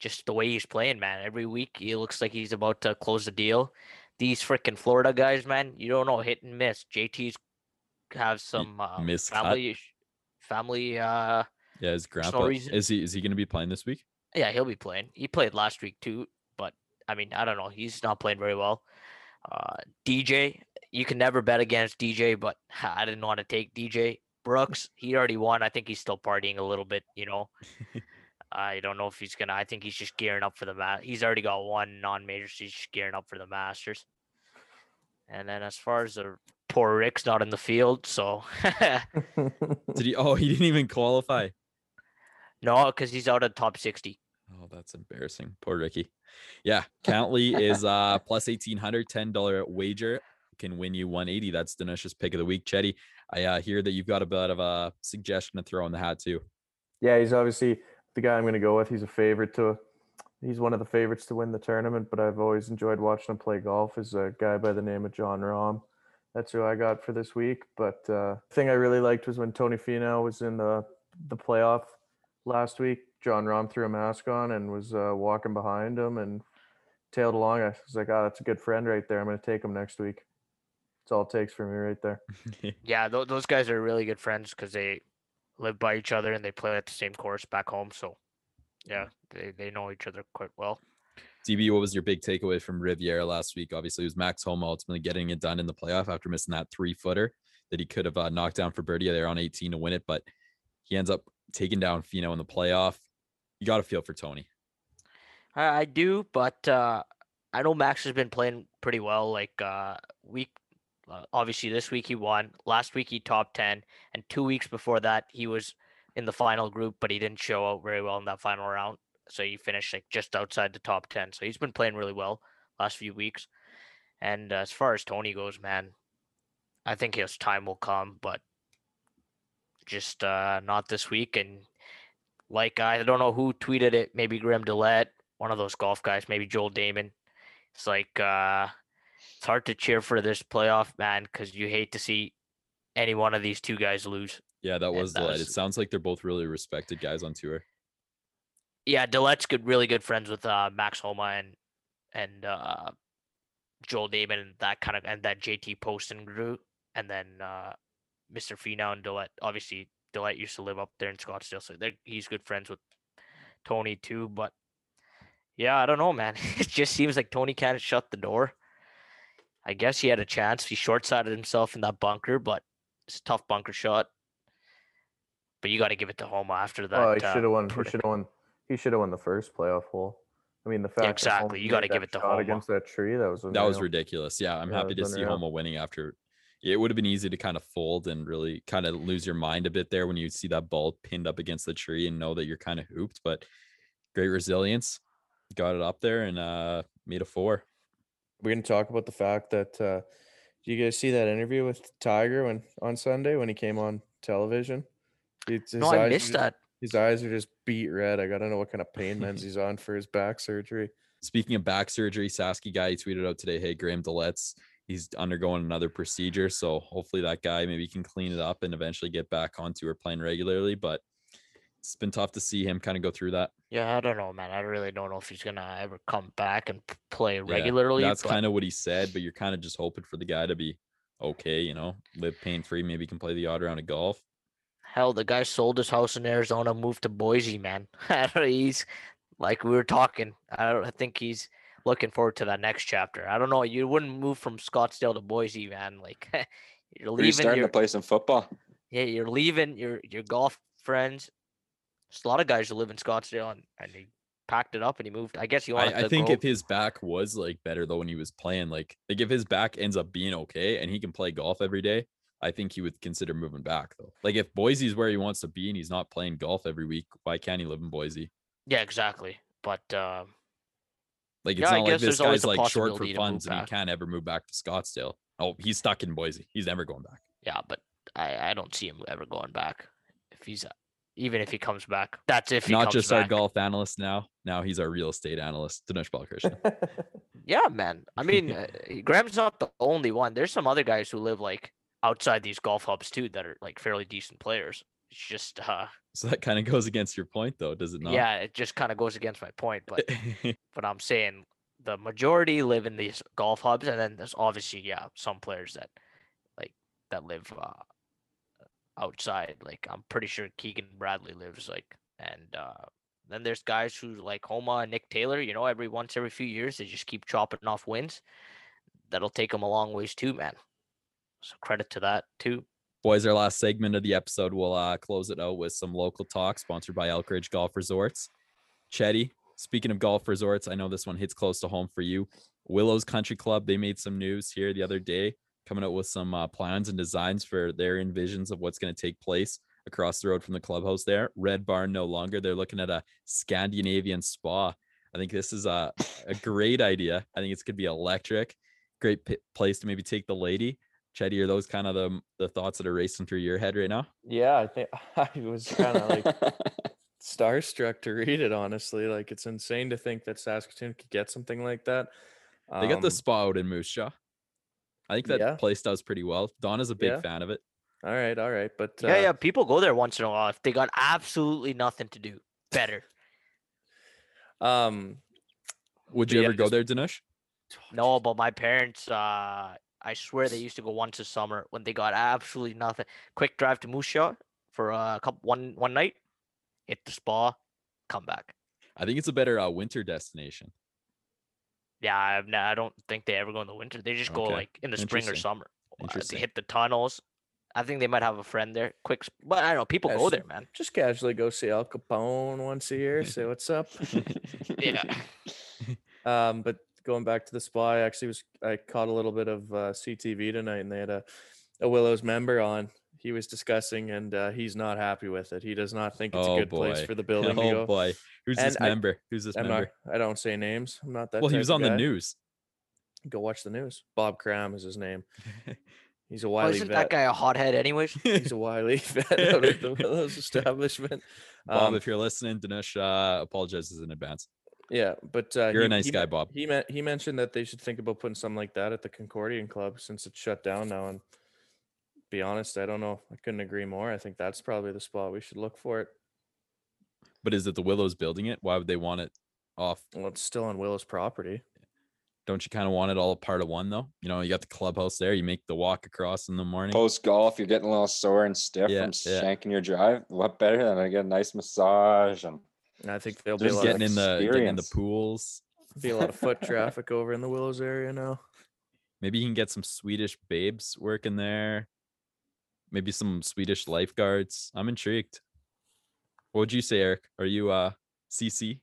Speaker 5: just the way he's playing, man. Every week he looks like he's about to close the deal. These freaking Florida guys, man, you don't know hit and miss. JT's have some uh, family, family. Uh,
Speaker 1: Yeah, his grandpa is he is he going to be playing this week?
Speaker 5: yeah, he'll be playing. He played last week too, but I mean, I don't know. He's not playing very well. Uh, DJ, you can never bet against DJ, but I didn't want to take DJ Brooks. He already won. I think he's still partying a little bit. You know, I don't know if he's gonna. I think he's just gearing up for the mat. He's already got one non-major, so he's just gearing up for the Masters. And then as far as the poor Rick's not in the field, so
Speaker 1: Did he? Oh, he didn't even qualify.
Speaker 5: no, because he's out of top sixty.
Speaker 1: Oh, that's embarrassing. Poor Ricky. Yeah, Cantlay is uh plus 1800 $10 wager can win you 180. That's Dhanush's pick of the week. Chetty, I uh, hear that you've got a bit of a suggestion to throw in the hat too.
Speaker 2: Yeah, he's obviously the guy I'm going to go with. He's a favorite to he's one of the favorites to win the tournament, but I've always enjoyed watching him play golf is a guy by the name of Jon Rahm. That's who I got for this week. But uh, the thing I really liked was when Tony Finau was in the the playoff last week. Jon Rahm threw a mask on and was uh, walking behind him and tailed along. I was like, "Oh, that's a good friend right there. I'm going to take him next week." That's all it takes for me right there.
Speaker 5: yeah, th- those guys are really good friends because they live by each other and they play at the same course back home. So, yeah, they, they know each other quite well.
Speaker 1: DB, what was your big takeaway from Riviera last week? Obviously, it was Max Homa ultimately getting it done in the playoff after missing that three footer that he could have uh, knocked down for birdie there on 18 to win it, but he ends up taking down Finau in the playoff. You got to feel for Tony.
Speaker 5: I, I do, but uh, I know Max has been playing pretty well. Like uh, week, uh, obviously this week he won. Last week he top ten, and two weeks before that he was in the final group, but he didn't show out very well in that final round. So he finished like just outside the top 10 so he's been playing really well last few weeks. And uh, as far as tony goes man i think his time will come but just uh not this week. And like i don't know who tweeted it. Maybe graham DeLaet one of those golf guys maybe joel Dahmen. it's like uh it's hard to cheer for this playoff man because you hate to see any one of these two guys lose
Speaker 1: yeah that was the it sounds like they're both really respected guys on tour
Speaker 5: yeah, DeLaet's good, really good friends with uh, Max Homa and and uh, Joel Dahmen and that kind of and that JT Poston group, and then uh, Mr. Finau and DeLaet. Obviously, DeLaet used to live up there in Scottsdale, so he's good friends with Tony too. But yeah, I don't know, man. it just seems like Tony can't shut the door. I guess he had a chance. He short sided himself in that bunker, but it's a tough bunker shot. But you got to give it to Homa after that.
Speaker 2: Oh, he should have uh, won. He should have won he should have won the first playoff hole. I mean, the fact
Speaker 5: yeah, exactly. You got to give it to Homa
Speaker 2: against that tree. That was
Speaker 1: that was ridiculous. Yeah, I'm yeah, happy to see Homa winning after. It would have been easy to kind of fold and really kind of lose your mind a bit there when you see that ball pinned up against the tree and know that you're kind of hooped. But great resilience, got it up there and uh made a four.
Speaker 2: We're gonna talk about the fact that uh do you guys see that interview with Tiger when on Sunday when he came on television?
Speaker 5: no, I missed that.
Speaker 2: His eyes are just beat red. I gotta know what kind of pain meds he's on for his back surgery.
Speaker 1: Speaking of back surgery, Sasky guy he tweeted out today, "Hey Graham DeLaet's he's undergoing another procedure, so hopefully that guy maybe can clean it up and eventually get back onto or playing regularly." But it's been tough to see him kind of go through that.
Speaker 5: Yeah, I don't know, man. I really don't know if he's gonna ever come back and play regularly.
Speaker 1: Yeah, that's but... kind of what he said, but you're kind of just hoping for the guy to be okay, you know, live pain free, maybe can play the odd round of golf.
Speaker 5: Hell, the guy sold his house in Arizona, moved to Boise, man. he's like we were talking. I don't I think he's looking forward to that next chapter. I don't know. You wouldn't move from Scottsdale to Boise, man. Like
Speaker 3: you're leaving. You're starting your, to play some football.
Speaker 5: Yeah, you're leaving your your golf friends. There's a lot of guys who live in Scottsdale and, and he packed it up and he moved. I guess he wanted.
Speaker 1: I, I think if his back was like better though when he was playing, like like if his back ends up being okay and he can play golf every day, I think he would consider moving back though. Like if Boise's where he wants to be and he's not playing golf every week, why can't he live in Boise?
Speaker 5: Yeah, exactly. But uh,
Speaker 1: like it's yeah, not like this guy's like short for funds and he can't ever move back to Scottsdale. Oh, he's stuck in Boise. He's never going back.
Speaker 5: Yeah, but I I don't see him ever going back. If he's even if he comes back, that's if
Speaker 1: not just
Speaker 5: back.
Speaker 1: our golf analyst now. Now he's our real estate analyst, Dhanush Balkrishnan.
Speaker 5: yeah, man. I mean, uh, Graham's not the only one. There's some other guys who live like outside these golf hubs too that are like fairly decent players. It's just uh
Speaker 1: so that kind of goes against your point though, does it not?
Speaker 5: Yeah, it just kind of goes against my point, but but I'm saying the majority live in these golf hubs and then there's obviously yeah, some players that like that live uh outside. Like I'm pretty sure Keegan Bradley lives like and uh then there's guys who like Homa and Nick Taylor, you know, every once every few years they just keep chopping off wins. That'll take them a long ways too, man. So credit to that too.
Speaker 1: Boys, our last segment of the episode, we'll uh, close it out with some local talk sponsored by Elkridge Golf Resorts. Chetty, speaking of golf resorts, I know this one hits close to home for you. Willows Country Club, they made some news here the other day, coming up with some uh, plans and designs for their envisions of what's going to take place across the road from the clubhouse there. Red Barn no longer. They're looking at a Scandinavian spa. I think this is a, a great idea. I think it's going to be electric. Great p- place to maybe take the lady. Chetty, are those kind of the, the thoughts that are racing through your head right now?
Speaker 2: Yeah, I think I was kind of like starstruck to read it, honestly. Like, it's insane to think that Saskatoon could get something like that.
Speaker 1: They got the
Speaker 2: Um,
Speaker 1: spa out in Moose Jaw. I think that
Speaker 2: Yeah.
Speaker 1: place does pretty well. Donna's a big
Speaker 2: Yeah.
Speaker 1: fan of it.
Speaker 2: All right, all right, but uh,
Speaker 5: Yeah, yeah. People go there once in a while if they got absolutely nothing to do. Better.
Speaker 2: Um,
Speaker 1: Would you
Speaker 2: yeah,
Speaker 1: ever go there, Dhanush?
Speaker 5: No, but my parents, uh, I swear they used to go once a summer when they got absolutely nothing. Quick drive to Moose Jaw for a couple one one night, hit the spa, come back.
Speaker 1: I think it's a better uh, winter destination.
Speaker 5: Yeah, I've, n- I don't think they ever go in the winter. They just go
Speaker 1: Okay,
Speaker 5: like in the spring or summer. Uh, They hit the tunnels. I think they might have a friend there. Quick, but I don't know. People go there, man.
Speaker 2: just casually go see Al Capone once a year, say what's up.
Speaker 5: Yeah.
Speaker 2: Um, but going back to the spa, I actually was I caught a little bit of uh, CTV tonight, and they had a a Willows member on. He was discussing, and uh, he's not happy with it. He does not think it's
Speaker 1: Oh,
Speaker 2: a good place for the building
Speaker 1: oh
Speaker 2: go.
Speaker 1: boy, who's this
Speaker 2: I-
Speaker 1: member? Who's this
Speaker 2: I'm
Speaker 1: member?
Speaker 2: not. I don't say names. I'm not that.
Speaker 1: well, he was
Speaker 2: of
Speaker 1: on the news.
Speaker 2: Go watch the news. Bob Cram is his name. He's a
Speaker 5: Oh,
Speaker 2: wily
Speaker 5: isn't
Speaker 2: vet.
Speaker 5: that guy a hothead, anyways?
Speaker 2: He's a wily vet out of the Willows establishment.
Speaker 1: Bob,
Speaker 2: Um,
Speaker 1: if you're listening, Dhanush uh, apologizes in advance.
Speaker 2: Yeah, but uh,
Speaker 1: You're a nice
Speaker 2: he
Speaker 1: guy, Bob.
Speaker 2: He meant he mentioned that they should think about putting something like that at the Concordian Club since it's shut down now. And be honest, I don't know. I couldn't agree more. I think that's probably the spot we should look for it.
Speaker 1: But is it the Willows building it? Why would they want it off?
Speaker 2: Well, it's still on Willow's property.
Speaker 1: Don't you kind of want it all part of one though? You know, you got the clubhouse there. You make the walk across in the morning.
Speaker 3: Post golf, you're getting a little sore and stiff
Speaker 1: Yeah,
Speaker 3: from
Speaker 1: yeah.
Speaker 3: shanking your drive. What better than to get a nice massage and
Speaker 2: And I think there'll be a
Speaker 3: Just
Speaker 2: lot, of,
Speaker 1: getting in the getting in the
Speaker 3: experience.
Speaker 1: pools.
Speaker 2: be a lot of foot traffic over in the Willows area now.
Speaker 1: Maybe you can get some Swedish babes working there. Maybe some Swedish lifeguards. I'm intrigued. What would you say, Eric? Are you uh CC?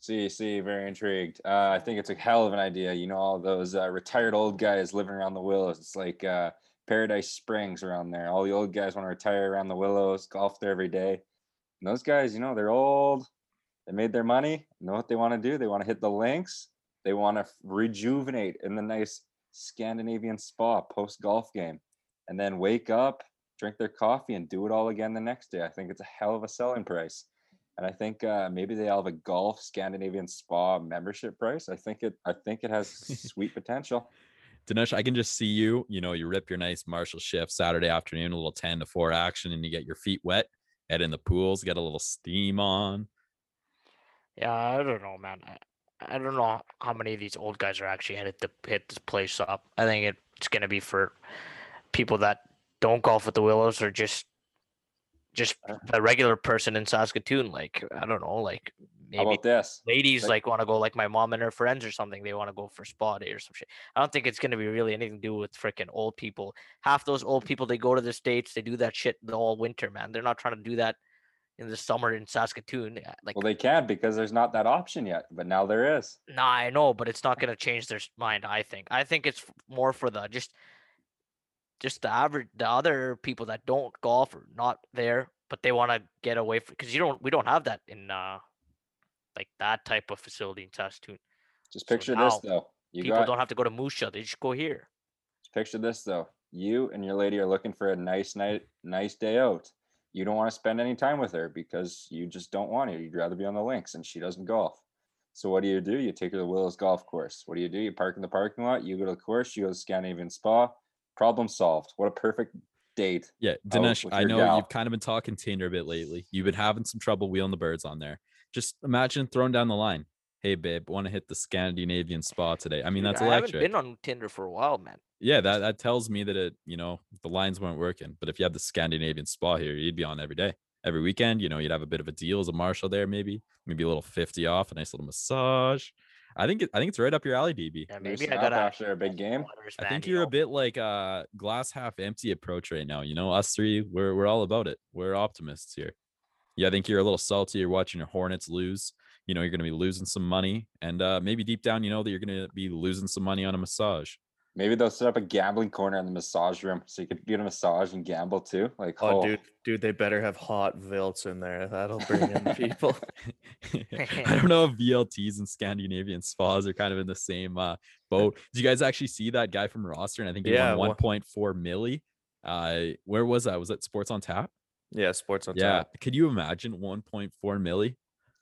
Speaker 3: See, very intrigued. Uh, I think it's a hell of an idea. You know, all those uh, retired old guys living around the Willows. It's like uh, Paradise Springs around there. All the old guys want to retire around the Willows, golf there every day. And those guys, you know, they're old. They made their money. Know what they want to do? They want to hit the links. They want to rejuvenate in the nice Scandinavian spa post golf game, and then wake up, drink their coffee, and do it all again the next day. I think it's a hell of a selling price and I think uh, maybe they have a golf Scandinavian spa membership price. I think it. I think it has sweet potential.
Speaker 1: Dhanush, I can just see you. You know, you rip your nice Marshall shift Saturday afternoon, a little 10 to 4 action, and you get your feet wet, head in the pools, get a little steam on.
Speaker 5: Yeah, I don't know, man. I, I don't know how many of these old guys are actually headed to hit this place up. I think it, it's gonna be for people that don't golf with the Willows or just just a regular person in Saskatoon. Like I don't know, like
Speaker 3: How
Speaker 5: maybe
Speaker 3: about this?
Speaker 5: ladies
Speaker 3: like-
Speaker 5: like want to go like my mom and her friends or something. They want to go for spa day or some shit. I don't think it's gonna be really anything to do with freaking old people. Half those old people they go to the states, they do that shit the all winter, man. They're not trying to do that in the summer in Saskatoon. uh, Like
Speaker 3: Well, they can because there's not that option yet, but now there is.
Speaker 5: Nah, I know, but it's not going to change their mind. I think. I think it's more for the just, just the average, the other people that don't golf or not there, but they want to get away from because you don't. We don't have that in uh, like that type of facility in Saskatoon.
Speaker 3: Just picture
Speaker 5: now
Speaker 3: this though. You
Speaker 5: People
Speaker 3: got
Speaker 5: don't have to go to Jaw; they just go here.
Speaker 3: just picture this though. You and your lady are looking for a nice night, nice day out. You don't want to spend any time with her because you just don't want to. You'd rather be on the links, and she doesn't golf. So what do you do? You take her to the Willows Golf Course. What do you do? You park in the parking lot. You go to the course. You go to Scandinavian Spa. Problem solved. What a perfect date.
Speaker 1: Yeah,
Speaker 3: Dhanush,
Speaker 1: I know
Speaker 3: gal.
Speaker 1: you've kind of been talking Tinder a bit lately. You've been having some trouble wheeling the birds on there. Just imagine throwing down the line. Hey, babe, want to hit the Scandinavian spa today? I mean,
Speaker 5: Dude,
Speaker 1: that's
Speaker 5: I
Speaker 1: electric.
Speaker 5: I haven't been on Tinder for a while, man.
Speaker 1: yeah, that, that tells me that it, you know, the lines weren't working. But if you had the Scandinavian spa here, you'd be on every day, every weekend. You know, you'd have a bit of a deal as a marshal there, maybe, maybe a little 50 off, a nice little massage. I think it, I think it's right up your alley, DB.
Speaker 5: Yeah, maybe I gotta
Speaker 3: after a big game.
Speaker 1: I think you're a bit like a glass half empty approach right now. You know, us three, we're we're all about it. We're optimists here. Yeah, I think you're a little salty. You're watching your Hornets lose. You know, you're going to be losing some money, and uh, maybe deep down, you know that you're going to be losing some money on a massage.
Speaker 3: Maybe they'll set up a gambling corner in the massage room so you could get a massage and gamble too. Like,
Speaker 2: Oh, dude, dude, they better have hot vilts in there. That'll bring in people.
Speaker 1: I don't know if VLTs and Scandinavian spas are kind of in the same uh, boat. Did you guys actually see that guy from roster? And I think he
Speaker 2: Yeah,
Speaker 1: won 1.4 milli. Uh, where was that? Was that Sports on Tap?
Speaker 2: yeah, sports on tap.
Speaker 1: Yeah.
Speaker 2: top.
Speaker 1: Could you imagine 1.4 milli?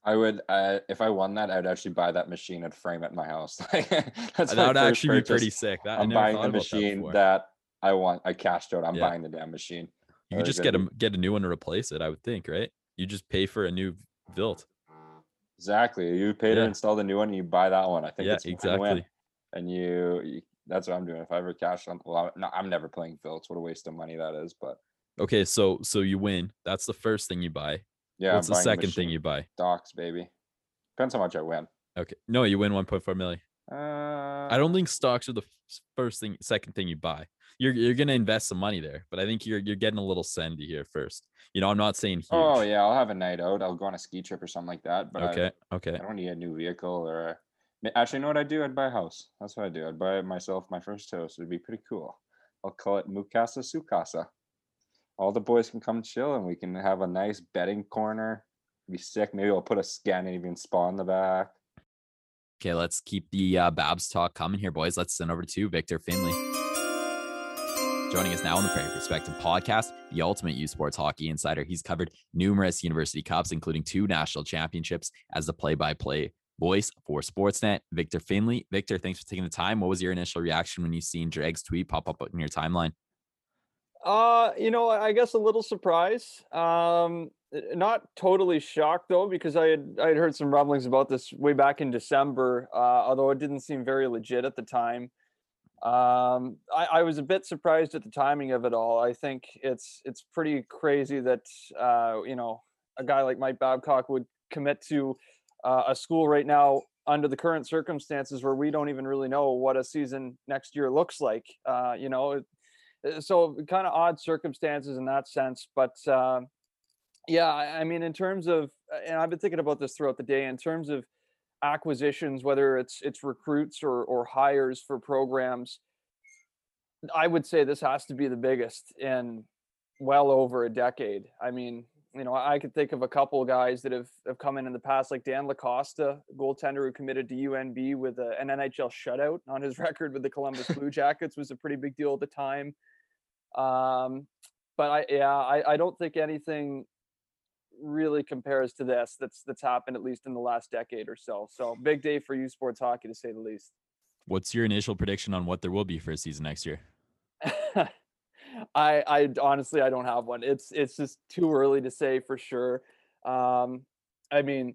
Speaker 3: I would, uh, if I won that, I would actually buy that machine and frame it in my house. Like, that's
Speaker 1: that would actually be pretty sick. That,
Speaker 3: I'm buying the
Speaker 1: about that
Speaker 3: machine that, I want. I cashed out. I'm
Speaker 1: Yeah.
Speaker 3: buying the damn machine.
Speaker 1: you could just get a get a new one to replace it. I would think, right? You just pay for a new Vilt.
Speaker 3: Exactly. You pay to install the new one, and you buy that one. I think
Speaker 1: Yeah,
Speaker 3: it's
Speaker 1: exactly.
Speaker 3: And you, you, that's what I'm doing. If I ever cash on, well, no, I'm never playing Vilts. What a waste of money that is. But
Speaker 1: Okay, so so you win. That's the first thing you buy.
Speaker 3: Yeah,
Speaker 1: What's
Speaker 3: I'm
Speaker 1: the second thing you buy?
Speaker 3: Stocks, baby. Depends how much I win.
Speaker 1: Okay, no, you win 1.4 million.
Speaker 3: Uh,
Speaker 1: I don't think stocks are the first thing, second thing you buy. You're you're gonna invest some money there, but I think you're you're getting a little sendy here first. You know, I'm not saying huge.
Speaker 3: Oh yeah, I'll have a night out. I'll go on a ski trip or something like that. But I-
Speaker 1: Okay. Okay.
Speaker 3: I, don't need a new vehicle or. a- Actually, you know what I'd do? I'd buy a house. That's what I'd do. I'd buy myself my first house. It'd be pretty cool. I'll call it Mukasa Sukasa. All the boys can come chill and we can have a nice betting corner. Be sick. Maybe I'll put a Scandinavian spa in the back.
Speaker 1: Okay. Let's keep the uh, Babs talk coming here, boys. Let's send over to Victor Findlay. Joining us now on the Prairie Perspective podcast, the ultimate U Sports hockey insider. He's covered numerous university cups, including two national championships as the play by play voice for Sportsnet. Victor Findlay. Victor, thanks for taking the time. What was your initial reaction when you seen Dreg's tweet pop up in your timeline?
Speaker 6: Uh, you know, I guess a little surprise. Um, not totally shocked though, because I had I had heard some rumblings about this way back in December. Uh, although it didn't seem very legit at the time. Um, I, I was a bit surprised at the timing of it all. I think it's it's pretty crazy that uh, you know a guy like Mike Babcock would commit to uh, a school right now under the current circumstances where we don't even really know what a season next year looks like. Uh, you know, so kind of odd circumstances in that sense but uh, yeah I, I mean in terms of uh, and i've been thinking about this throughout the day in terms of acquisitions whether it's it's recruits or or hires for programs i would say this has to be the biggest in well over a decade. I mean you know i could think of a couple of guys that have, have come in in the past like dan lacosta goaltender who committed to unb with a, an nhl shutout on his record with the columbus blue jackets was a pretty big deal at the time um, but I yeah, I, I don't think anything really compares to this that's that's happened at least in the last decade or so. So big day for U Sports hockey to say the least.
Speaker 1: What's your initial prediction on what there will be for a season next year?
Speaker 6: I I honestly I don't have one. It's it's just too early to say for sure. Um, I mean,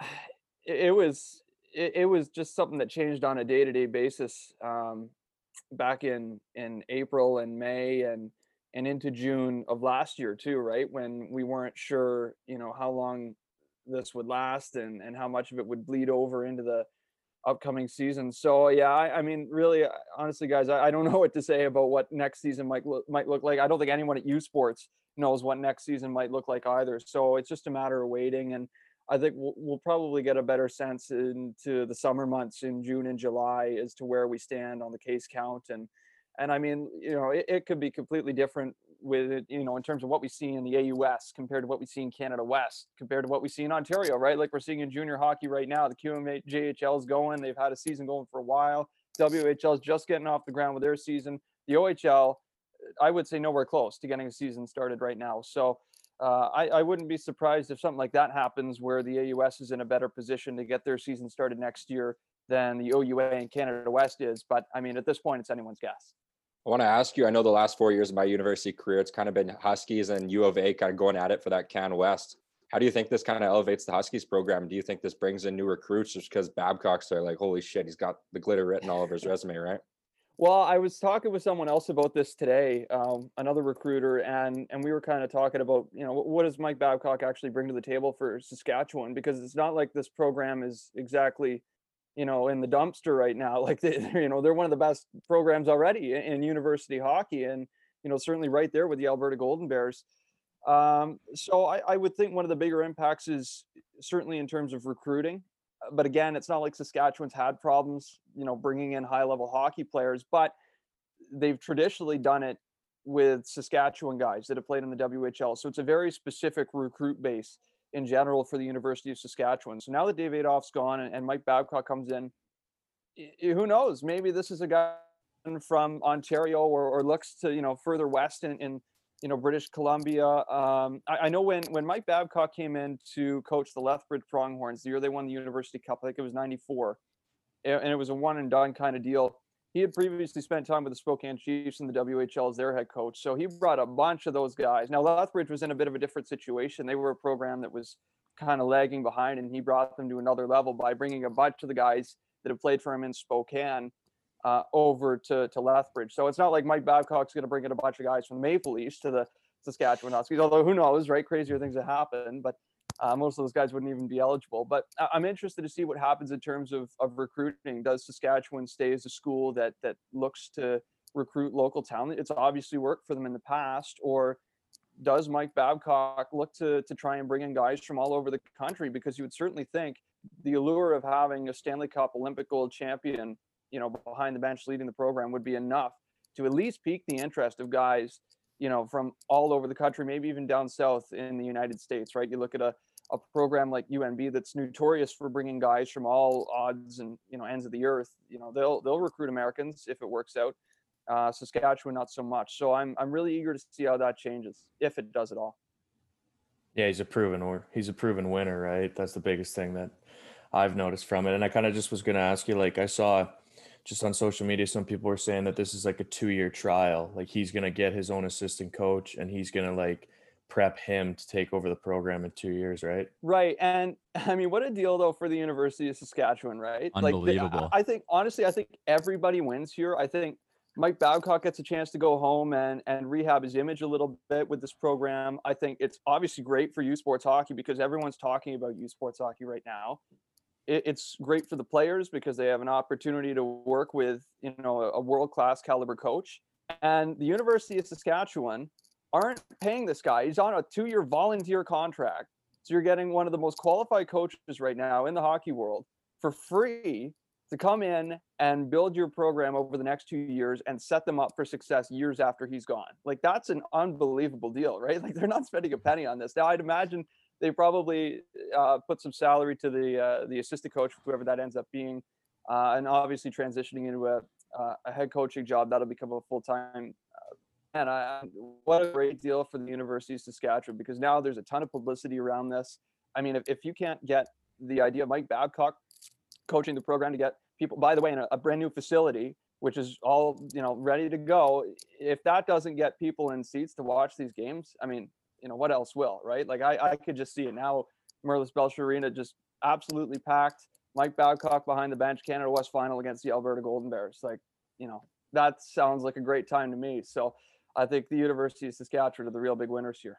Speaker 6: it, it was it, it was just something that changed on a day to day basis. Um, back in in April and May and and into June of last year too, right? When we weren't sure, you know, how long this would last and and how much of it would bleed over into the upcoming season. So yeah, I, I mean, really, honestly, guys, I, I don't know what to say about what next season might look might look like. I don't think anyone at U Sports knows what next season might look like either. So it's just a matter of waiting and. I think we'll, we'll probably get a better sense into the summer months in June and July as to where we stand on the case count. And and I mean you know it, it could be completely different with it you know in terms of what we see in the AUS compared to what we see in Canada West compared to what we see in Ontario right? Like we're seeing in junior hockey right now the QMJHL is going they've had a season going for a while. WHL is just getting off the ground with their season. The OHL I would say nowhere close to getting a season started right now. So uh, I, I wouldn't be surprised if something like that happens where the AUS is in a better position to get their season started next year than the OUA and Canada West is. But I mean, at this point, it's anyone's guess.
Speaker 3: I want to ask you. I know the last four years of my university career, it's kind of been Huskies and U of A kind of going at it for that Can West. How do you think this kind of elevates the Huskies program? Do you think this brings in new recruits just because Babcock's there? Like, holy shit, he's got the glitter written all over his resume, right?
Speaker 6: Well, I was talking with someone else about this today, um, another recruiter, and and we were kind of talking about, you know, what, does Mike Babcock actually bring to the table for Saskatchewan? Because it's not like this program is exactly, you know, in the dumpster right now. Like they, you know, they're one of the best programs already in, in university hockey, and you know, certainly right there with the Alberta Golden Bears. Um, so I, I would think one of the bigger impacts is certainly in terms of recruiting. But again, it's not like Saskatchewan's had problems, you know, bringing in high level hockey players, but they've traditionally done it with Saskatchewan guys that have played in the WHL. So it's a very specific recruit base in general for the University of Saskatchewan. So now that Dave Adolph's gone and, and Mike Babcock comes in, who knows? Maybe this is a guy from Ontario or, or looks to you know further west in, in you know British Columbia. Um, I, I, know when when Mike Babcock came in to coach the Lethbridge Pronghorns, the year they won the University Cup, I think it was '94, and it was a one and done kind of deal. He had previously spent time with the Spokane Chiefs in the WHL as their head coach, so he brought a bunch of those guys. Now Lethbridge was in a bit of a different situation; they were a program that was kind of lagging behind, and he brought them to another level by bringing a bunch of the guys that have played for him in Spokane uh, over to, to Lethbridge. So it's not like Mike Babcock's going to bring in a bunch of guys from the Maple Leafs to the Saskatchewan Huskies, although who knows, right? Crazier things have happened, but uh, most of those guys wouldn't even be eligible. But I'm interested to see what happens in terms of, of recruiting. Does Saskatchewan stay as a school that that looks to recruit local talent? It's obviously worked for them in the past, or does Mike Babcock look to to try and bring in guys from all over the country? Because you would certainly think the allure of having a Stanley Cup Olympic gold champion you know, behind the bench leading the program would be enough to at least pique the interest of guys, you know, from all over the country, maybe even down south in the United States, right? You look at a, a program like UNB that's notorious for bringing guys from all odds and you know ends of the earth. You know, they'll they'll recruit Americans if it works out. Uh, Saskatchewan, not so much. So I'm I'm really eager to see how that changes, if it does at all.
Speaker 2: Yeah, he's a proven or he's a proven winner, right? That's the biggest thing that I've noticed from it. And I kind of just was going to ask you, like, I saw just on social media, some people were saying that this is like a two year trial. Like he's gonna get his own assistant coach and he's gonna like prep him to take over the program in two years, right?
Speaker 6: Right. And I mean, what a deal though for the University of Saskatchewan, right?
Speaker 1: Unbelievable.
Speaker 6: Like, I think honestly, I think everybody wins here. I think Mike Babcock gets a chance to go home and and rehab his image a little bit with this program. I think it's obviously great for U Sports hockey because everyone's talking about U Sports hockey right now it, it's great for the players because they have an opportunity to work with you know a, a world class caliber coach. And the University of Saskatchewan aren't paying this guy. He's on a two year volunteer contract. So you're getting one of the most qualified coaches right now in the hockey world for free to come in and build your program over the next two years and set them up for success years after he's gone. Like that's an unbelievable deal, right? Like they're not spending a penny on this. Now I'd imagine they probably uh, put some salary to the uh, the assistant coach, whoever that ends up being, uh, and obviously transitioning into a, uh, a head coaching job that'll become a full time. Uh, and I, what a great deal for the University of Saskatchewan because now there's a ton of publicity around this. I mean, if, if you can't get the idea of Mike Babcock coaching the program to get people, by the way, in a, a brand new facility, which is all you know ready to go, if that doesn't get people in seats to watch these games, I mean, you know what else will right? Like i i could just see it now Merlis Belsher Arena just absolutely packed. Mike babcock behind the bench canada west final against the alberta golden bears. Like you know that sounds like a great time to me. So i think the university of saskatchewan are the real big winners here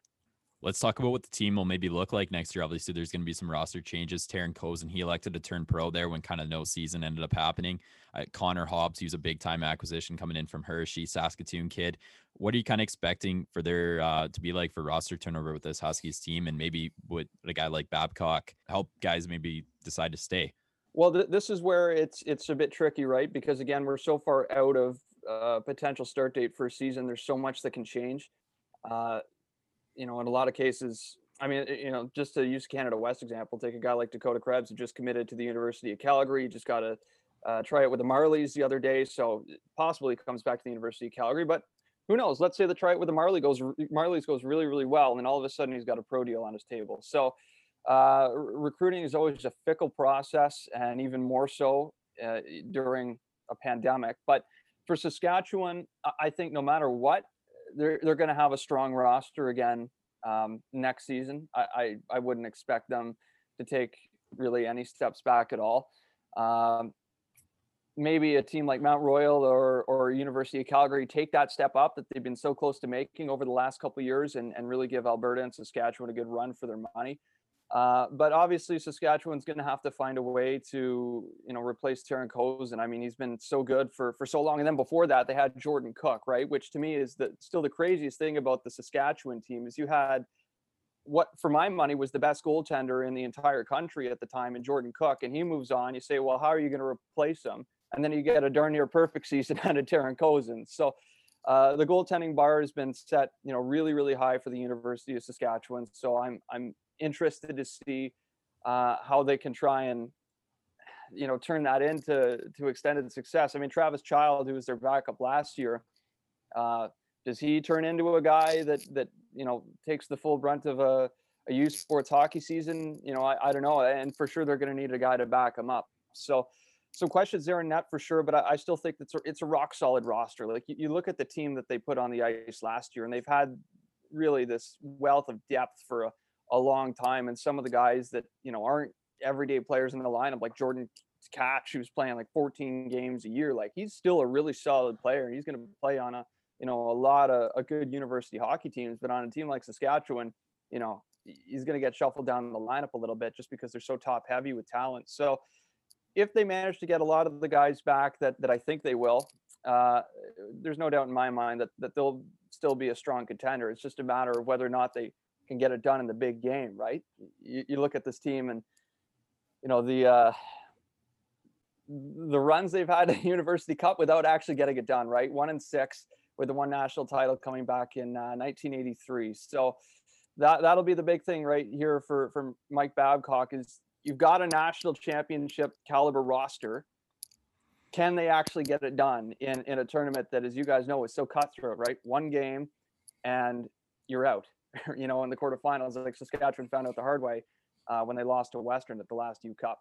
Speaker 1: Let's talk about what the team will maybe look like next year. Obviously, there's going to be some roster changes. Taran Kozun, he elected to turn pro there when kind of no season ended up happening. Uh, Connor Hobbs, he was a big time acquisition coming in from Hershey, Saskatoon kid. What are you kind of expecting for their uh, to be like for roster turnover with this Huskies team, and maybe would a guy like Babcock help guys maybe decide to stay?
Speaker 6: Well, th- this is where it's it's a bit tricky, right? Because again, we're so far out of uh, potential start date for a season. There's so much that can change. Uh, you know, in a lot of cases, I mean, you know, just to use Canada West example, take a guy like Dakota Krebs who just committed to the University of Calgary. just got to uh, try it with the Marlies the other day, so possibly comes back to the University of Calgary. But who knows? Let's say the try it with the Marley goes Marlies goes really really well, and then all of a sudden he's got a pro deal on his table. So uh, recruiting is always a fickle process, and even more so uh, during a pandemic. But for Saskatchewan, I think no matter what, they're they're going to have a strong roster again um, next season. I, I, I wouldn't expect them to take really any steps back at all. Um, maybe a team like Mount Royal or or University of Calgary take that step up that they've been so close to making over the last couple years and, and really give Alberta and Saskatchewan a good run for their money. Uh, but obviously, Saskatchewan's going to have to find a way to, you know, replace Taran Kozun. I mean, he's been so good for for so long. And then before that, they had Jordan Cook, right? Which to me is the still the craziest thing about the Saskatchewan team is you had what for my money was the best goaltender in the entire country at the time in Jordan Cook, and he moves on. You say, well, how are you going to replace him? And then you get a darn near perfect season out of Taran Kozun. So uh, the goaltending bar has been set, you know, really, really high for the University of Saskatchewan. So I'm I'm interested to see uh, how they can try and you know turn that into to extended success. I mean, Travis Child, who was their backup last year, uh, does he turn into a guy that that you know takes the full brunt of a a U Sports hockey season? You know, I, I don't know, and for sure they're going to need a guy to back him up. So some questions there in net for sure, but I, I still think it's a, it's a rock solid roster. Like you, you look at the team that they put on the ice last year, and they've had really this wealth of depth for a, a long time. And some of the guys that you know aren't everyday players in the lineup, like Jordan Catch, who's playing like 14 games a year, like he's still a really solid player. He's going to play on a you know a lot of a good university hockey teams, but on a team like Saskatchewan, you know he's going to get shuffled down the lineup a little bit just because they're so top heavy with talent. So if they manage to get a lot of the guys back that that I think they will, uh, there's no doubt in my mind that that they'll still be a strong contender. It's just a matter of whether or not they can get it done in the big game, right? You, you look at this team and you know the uh, the runs they've had at University Cup without actually getting it done, right? One and six with the one national title coming back in uh, 1983. So that that'll be the big thing right here for for Mike Babcock is you've got a national championship caliber roster. Can they actually get it done in, in a tournament that, as you guys know, is so cutthroat, right? One game and you're out. you know, in the quarterfinals, like Saskatchewan found out the hard way uh, when they lost to Western at the last U Cup.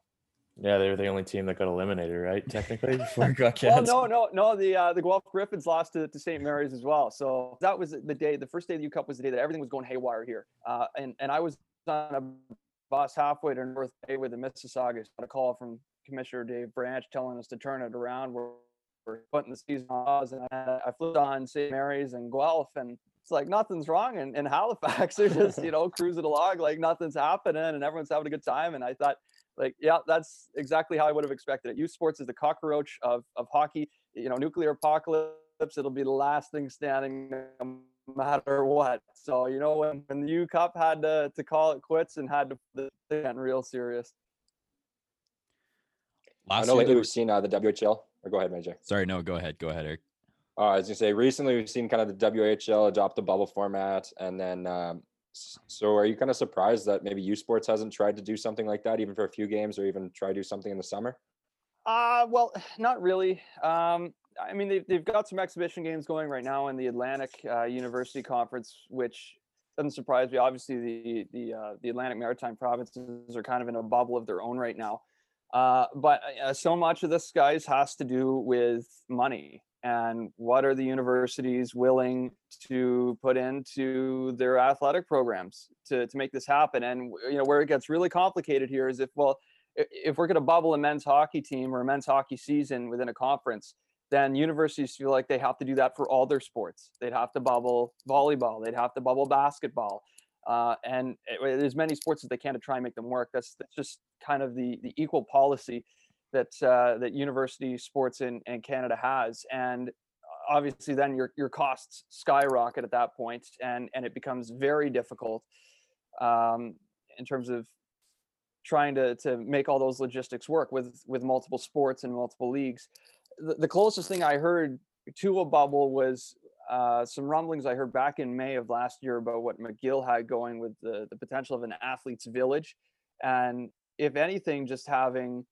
Speaker 2: Yeah, they were the only team that got eliminated, right? Technically, before
Speaker 6: well, no, no, no. The uh, the Guelph Gryphons lost to, to St. Mary's as well. So that was the day. The first day of the U Cup was the day that everything was going haywire here. Uh, and and I was on a bus halfway to North Bay with the Mississaugas. Got a call from Commissioner Dave Branch telling us to turn it around. We're, we're putting the season on pause, and I, I flew on St. Mary's and Guelph, and it's like nothing's wrong in, in Halifax. They're just you know cruising along like nothing's happening, and everyone's having a good time. And I thought, like, yeah, that's exactly how I would have expected it. U Sports is the cockroach of of hockey. You know, nuclear apocalypse. It'll be the last thing standing matter what. So you know when, when the U Cup had to, to call it quits and had to get real serious.
Speaker 3: Last I know lately we've seen uh, the WHL. Or go ahead, Major.
Speaker 1: Sorry, no, go ahead. Go ahead, Eric.
Speaker 3: Uh, was gonna say recently we've seen kind of the WHL adopt the bubble format, and then um, so are you kind of surprised that maybe U Sports hasn't tried to do something like that, even for a few games, or even try to do something in the summer?
Speaker 6: Uh, well, not really. Um, I mean, they've, they've got some exhibition games going right now in the Atlantic uh, University Conference, which doesn't surprise me. Obviously, the the uh, the Atlantic Maritime provinces are kind of in a bubble of their own right now. Uh, but uh, so much of this, guys, has to do with money and what are the universities willing to put into their athletic programs to, to make this happen and you know where it gets really complicated here is if well if we're going to bubble a men's hockey team or a men's hockey season within a conference then universities feel like they have to do that for all their sports. They'd have to bubble volleyball, they'd have to bubble basketball, uh, and as many sports as they can to try and make them work. That's that's just kind of the the equal policy that uh, that university sports in, in Canada has, and obviously then your your costs skyrocket at that point, and and it becomes very difficult um, in terms of trying to to make all those logistics work with with multiple sports and multiple leagues the, the closest thing I heard to a bubble was uh, some rumblings I heard back in May of last year about what McGill had going with the, the potential of an athletes village. And if anything, just having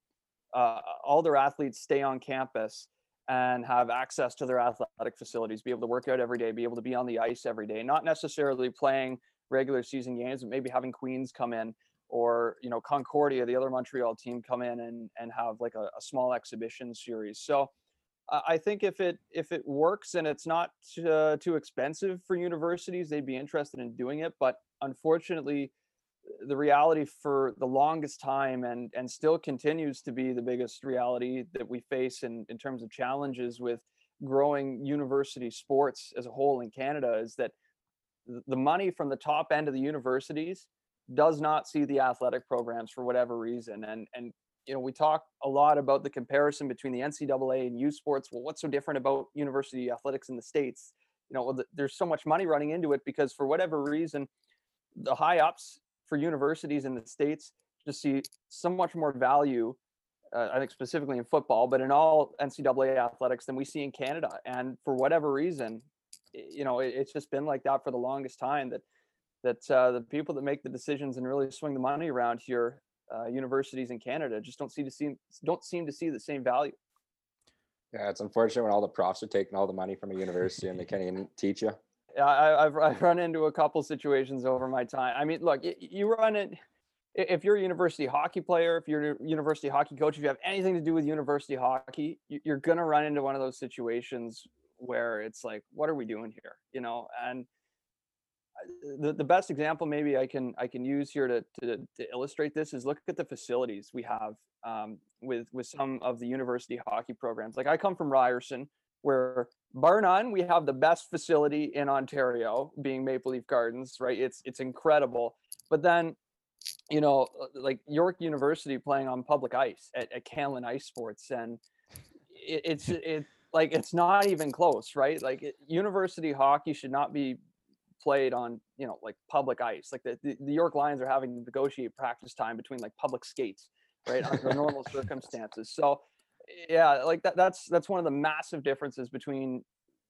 Speaker 6: uh, all their athletes stay on campus and have access to their athletic facilities, be able to work out every day, be able to be on the ice every day, not necessarily playing regular season games, but maybe having Queens come in or you know Concordia, the other Montreal team, come in and and have like a, a small exhibition series. So I think if it if it works and it's not uh, too expensive for universities, they'd be interested in doing it. But unfortunately, the reality for the longest time and and still continues to be the biggest reality that we face in in terms of challenges with growing university sports as a whole in Canada is that the money from the top end of the universities does not see the athletic programs for whatever reason. And and you know, we talk a lot about the comparison between the NCAA and U Sports. Well, what's so different about university athletics in the states? You know, there's so much money running into it because for whatever reason, the high ups for universities in the states just see so much more value uh, I think specifically in football, but in all NCAA athletics than we see in Canada. And for whatever reason, you know, it, it's just been like that for the longest time. That that uh, the people that make the decisions and really swing the money around here, uh, universities in Canada, just don't seem to see don't seem to see the same value.
Speaker 3: Yeah, it's unfortunate when all the profs are taking all the money from a university and they can't even teach you.
Speaker 6: I, have I've run into a couple situations over my time. I mean, look, you run it if you're a university hockey player, if you're a university hockey coach, if you have anything to do with university hockey, you're going to run into one of those situations where it's like, what are we doing here? You know, and uh, the, the best example maybe I can I can use here to, to, to illustrate this is look at the facilities we have um, with with some of the university hockey programs. Like I come from Ryerson, where bar none, we have the best facility in Ontario, being Maple Leaf Gardens. Right, it's it's incredible. But then you know, uh, like York University playing on public ice at, at Canlan Ice Sports, and it, it's it like it's not even close, right? Like it, university hockey should not be played on you know like public ice. Like the, the, the York Lions are having to negotiate practice time between like public skates, right, under normal circumstances. So yeah, like that that's that's one of the massive differences between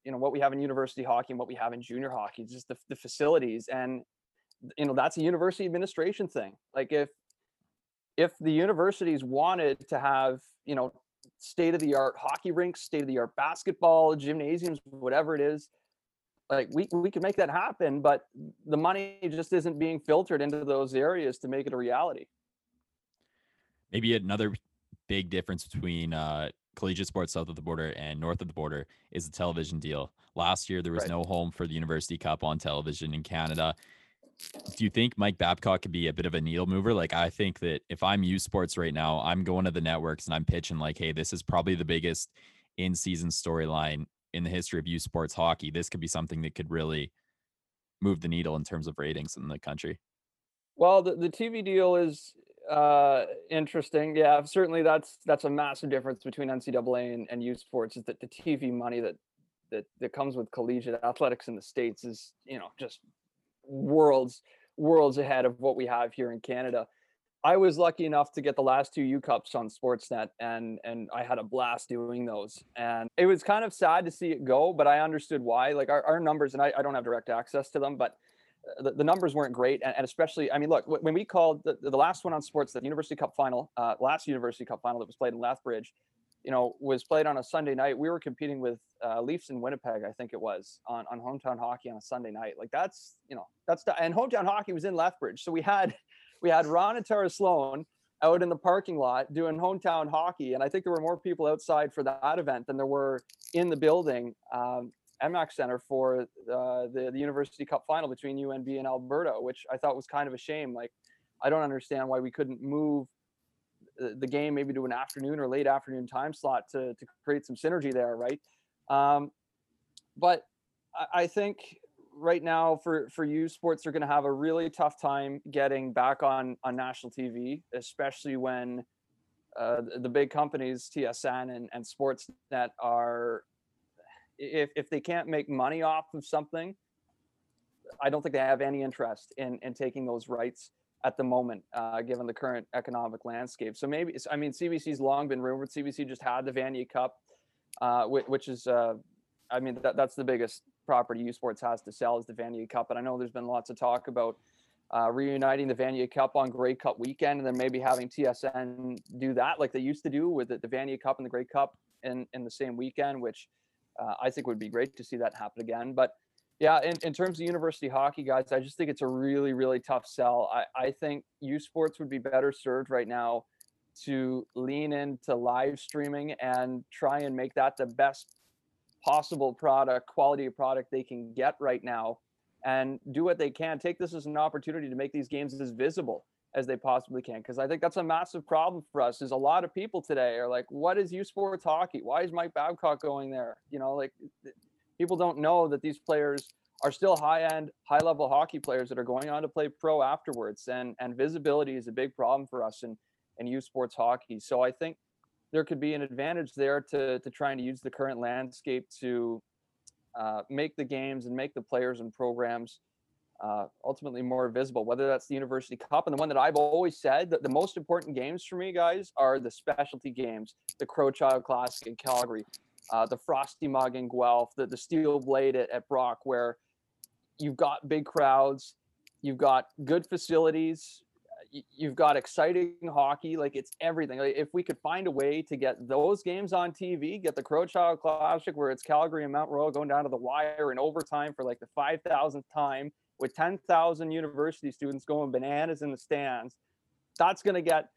Speaker 6: you know what we have in university hockey and what we have in junior hockey. Just the, the facilities and you know that's a university administration thing like if if the universities wanted to have you know state of the art hockey rinks state of the art basketball gymnasiums whatever it is like we we can make that happen but the money just isn't being filtered into those areas to make it a reality
Speaker 1: maybe another big difference between uh collegiate sports south of the border and north of the border is the television deal last year there was right. no home for the university cup on television in canada do you think Mike Babcock could be a bit of a needle mover? Like, I think that if I'm U Sports right now, I'm going to the networks and I'm pitching like, hey, this is probably the biggest in season storyline in the history of U Sports hockey. This could be something that could really move the needle in terms of ratings in the country.
Speaker 6: Well, the, the TV deal is uh interesting yeah certainly that's that's a massive difference between ncaa and, and u sports is that the tv money that that that comes with collegiate athletics in the states is you know just worlds worlds ahead of what we have here in Canada. I was lucky enough to get the last two U Cups on Sportsnet, and and I had a blast doing those. And it was kind of sad to see it go, but I understood why. Like our, our numbers, and I, I don't have direct access to them, but the, the numbers weren't great. And, and, especially, I mean, look, when we called the, the last one on sports, the University Cup final, uh, last University Cup final that was played in Lethbridge, you know, was played on a Sunday night. We were competing with uh, Leafs in Winnipeg, I think it was, on, on hometown hockey on a Sunday night. Like that's, you know, that's the, and hometown hockey was in Lethbridge. So we had, we had Ron and Tara Slone out in the parking lot doing hometown hockey. And I think there were more people outside for that event than there were in the building, um, ENMAX Center for uh, the, the University Cup final between UNB and Alberta, which I thought was kind of a shame. Like, I don't understand why we couldn't move the game maybe to an afternoon or late afternoon time slot to, to create some synergy there, right? Um, but I, I think right now for for U Sports are going to have a really tough time getting back on on national TV, especially when uh, the big companies TSN and, and Sportsnet are if if they can't make money off of something, I don't think they have any interest in in taking those rights at the moment, uh, given the current economic landscape. So maybe, I mean, CBC's long been rumored. CBC just had the Vanier Cup, uh, which, which, is, uh, I mean, that, that's the biggest property U Sports has to sell is the Vanier Cup. And I know there's been lots of talk about uh, reuniting the Vanier Cup on Grey Cup weekend, and then maybe having TSN do that like they used to do with the, the Vanier Cup and the Grey Cup in in the same weekend, which uh, I think would be great to see that happen again. But yeah, in, in terms of university hockey, guys, I just think it's a really, really tough sell. I, I think U Sports would be better served right now to lean into live streaming and try and make that the best possible product, quality of product they can get right now, and do what they can. Take this as an opportunity to make these games as visible as they possibly can because i think that's a massive problem for us is a lot of people today are like what is u sports hockey why is mike babcock going there you know like people don't know that these players are still high end, high level hockey players that are going on to play pro afterwards. And and visibility is a big problem for us in, in U sports hockey. So I think there could be an advantage there to, to trying to use the current landscape to uh, make the games and make the players and programs uh, ultimately more visible, whether that's the University Cup and the one that I've always said that the most important games for me, guys, are the specialty games, the Crowchild Classic in Calgary, uh, the Frosty Mug in Guelph, the, the Steel Blade at, at Brock, where you've got big crowds, you've got good facilities, you've got exciting hockey. Like it's everything. Like if we could find a way to get those games on TV, get the Crowchild Classic where it's Calgary and Mount Royal going down to the wire in overtime for like the 5,000th time with 10,000 university students going bananas in the stands, that's going to get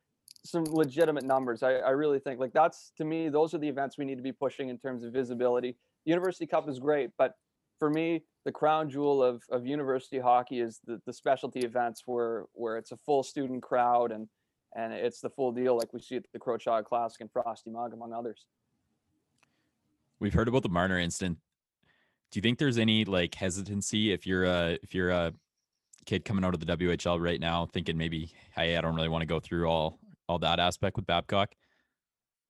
Speaker 6: some legitimate numbers. I, I really think like that's to me, those are the events we need to be pushing in terms of visibility. University Cup is great, but for me, the crown jewel of, of university hockey is the, the specialty events where where it's a full student crowd and and it's the full deal like we see at the Crowchild Classic and Frosty Mug, among others.
Speaker 1: We've heard about the Marner incident do you think there's any like hesitancy if you're a if you're a kid coming out of the WHL right now thinking maybe hey I don't really want to go through all all that aspect with Babcock?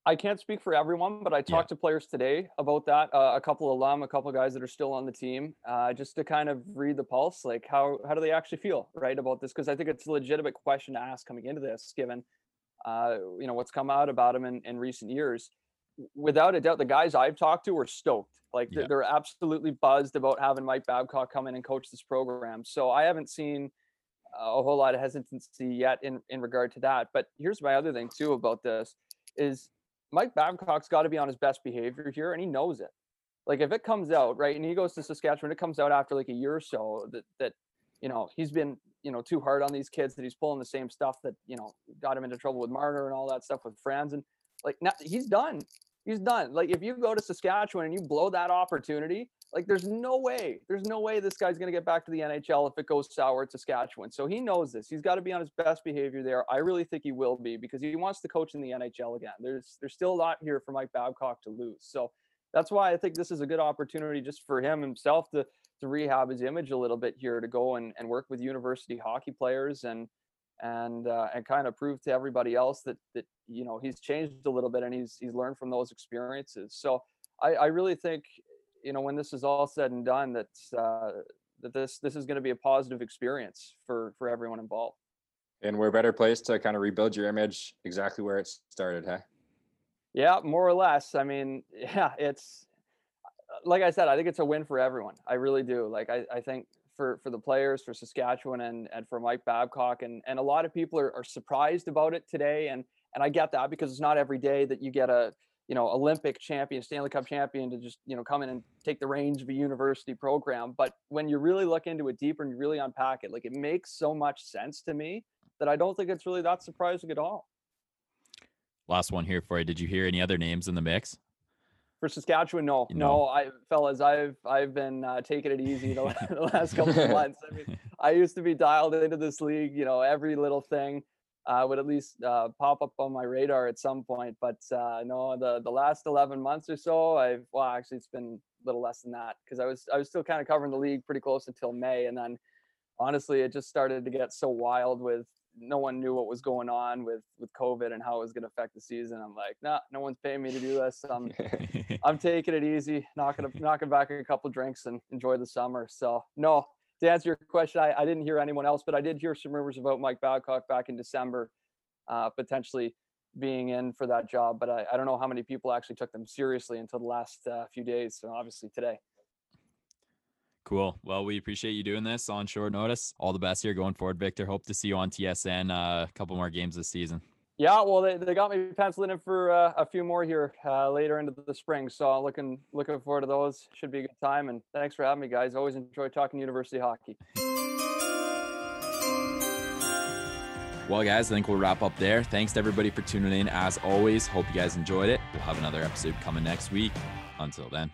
Speaker 6: I can't speak for everyone, but I talked yeah. to players today about that. Uh, a couple of alum, a couple guys that are still on the team, uh, just to kind of read the pulse. Like how how do they actually feel right about this? Because I think it's a legitimate question to ask coming into this, given uh, you know what's come out about him in, in recent years. Without a doubt, the guys I've talked to are stoked like yeah. they're absolutely buzzed about having Mike Babcock come in and coach this program. So I haven't seen a whole lot of hesitancy yet in in regard to that. But here's my other thing too about this is Mike Babcock's got to be on his best behavior here, and he knows it. Like if it comes out right, and he goes to Saskatchewan, it comes out after like a year or so that that you know he's been you know too hard on these kids that he's pulling the same stuff that you know got him into trouble with Marner and all that stuff with Franzen like now he's done he's done. Like if you go to Saskatchewan and you blow that opportunity, like there's no way, there's no way this guy's gonna get back to the NHL if it goes sour at Saskatchewan. So he knows this. He's got to be on his best behavior there. I really think he will be because he wants to coach in the NHL again. There's there's still a lot here for Mike Babcock to lose. So that's why I think this is a good opportunity just for him himself to to rehab his image a little bit here to go and, and work with university hockey players and and uh, and kind of prove to everybody else that that you know he's changed a little bit and he's he's learned from those experiences. So I, I really think you know when this is all said and done that uh, that this this is going to be a positive experience for for everyone involved.
Speaker 3: And we're a better place to kind of rebuild your image exactly where it started, hey?
Speaker 6: Yeah, more or less. I mean, yeah, it's like I said, I think it's a win for everyone. I really do. Like I, I think for for the players, for Saskatchewan, and and for Mike Babcock, and and a lot of people are, are surprised about it today, and and I get that because it's not every day that you get a you know Olympic champion, Stanley Cup champion to just you know come in and take the reins of a university program. But when you really look into it deeper and you really unpack it, like it makes so much sense to me that I don't think it's really that surprising at all.
Speaker 1: Last one here for you. Did you hear any other names in the mix?
Speaker 6: For Saskatchewan, no, you know. no, I fellas, I've I've been uh, taking it easy the, the last couple of months. I mean, I used to be dialed into this league, you know, every little thing uh, would at least uh, pop up on my radar at some point. But uh, no, the the last eleven months or so, I've well, actually, it's been a little less than that because I was I was still kind of covering the league pretty close until May, and then honestly, it just started to get so wild with no one knew what was going on with with COVID and how it was going to affect the season. I'm like, nah, no one's paying me to do this. I'm I'm taking it easy, knocking knocking back a couple drinks and enjoy the summer. So no, to answer your question, I, I didn't hear anyone else, but I did hear some rumors about Mike Babcock back in December, uh, potentially being in for that job. But I, I don't know how many people actually took them seriously until the last uh, few days. So obviously today.
Speaker 1: Cool. Well, we appreciate you doing this on short notice. All the best here going forward, Victor. Hope to see you on TSN uh, a couple more games this season.
Speaker 6: Yeah, well, they, they got me penciling in for uh, a few more here uh, later into the spring. So looking looking forward to those. Should be a good time. And thanks for having me, guys. Always enjoy talking university hockey.
Speaker 1: Well, guys, I think we'll wrap up there. Thanks to everybody for tuning in. As always, hope you guys enjoyed it. We'll have another episode coming next week. Until then.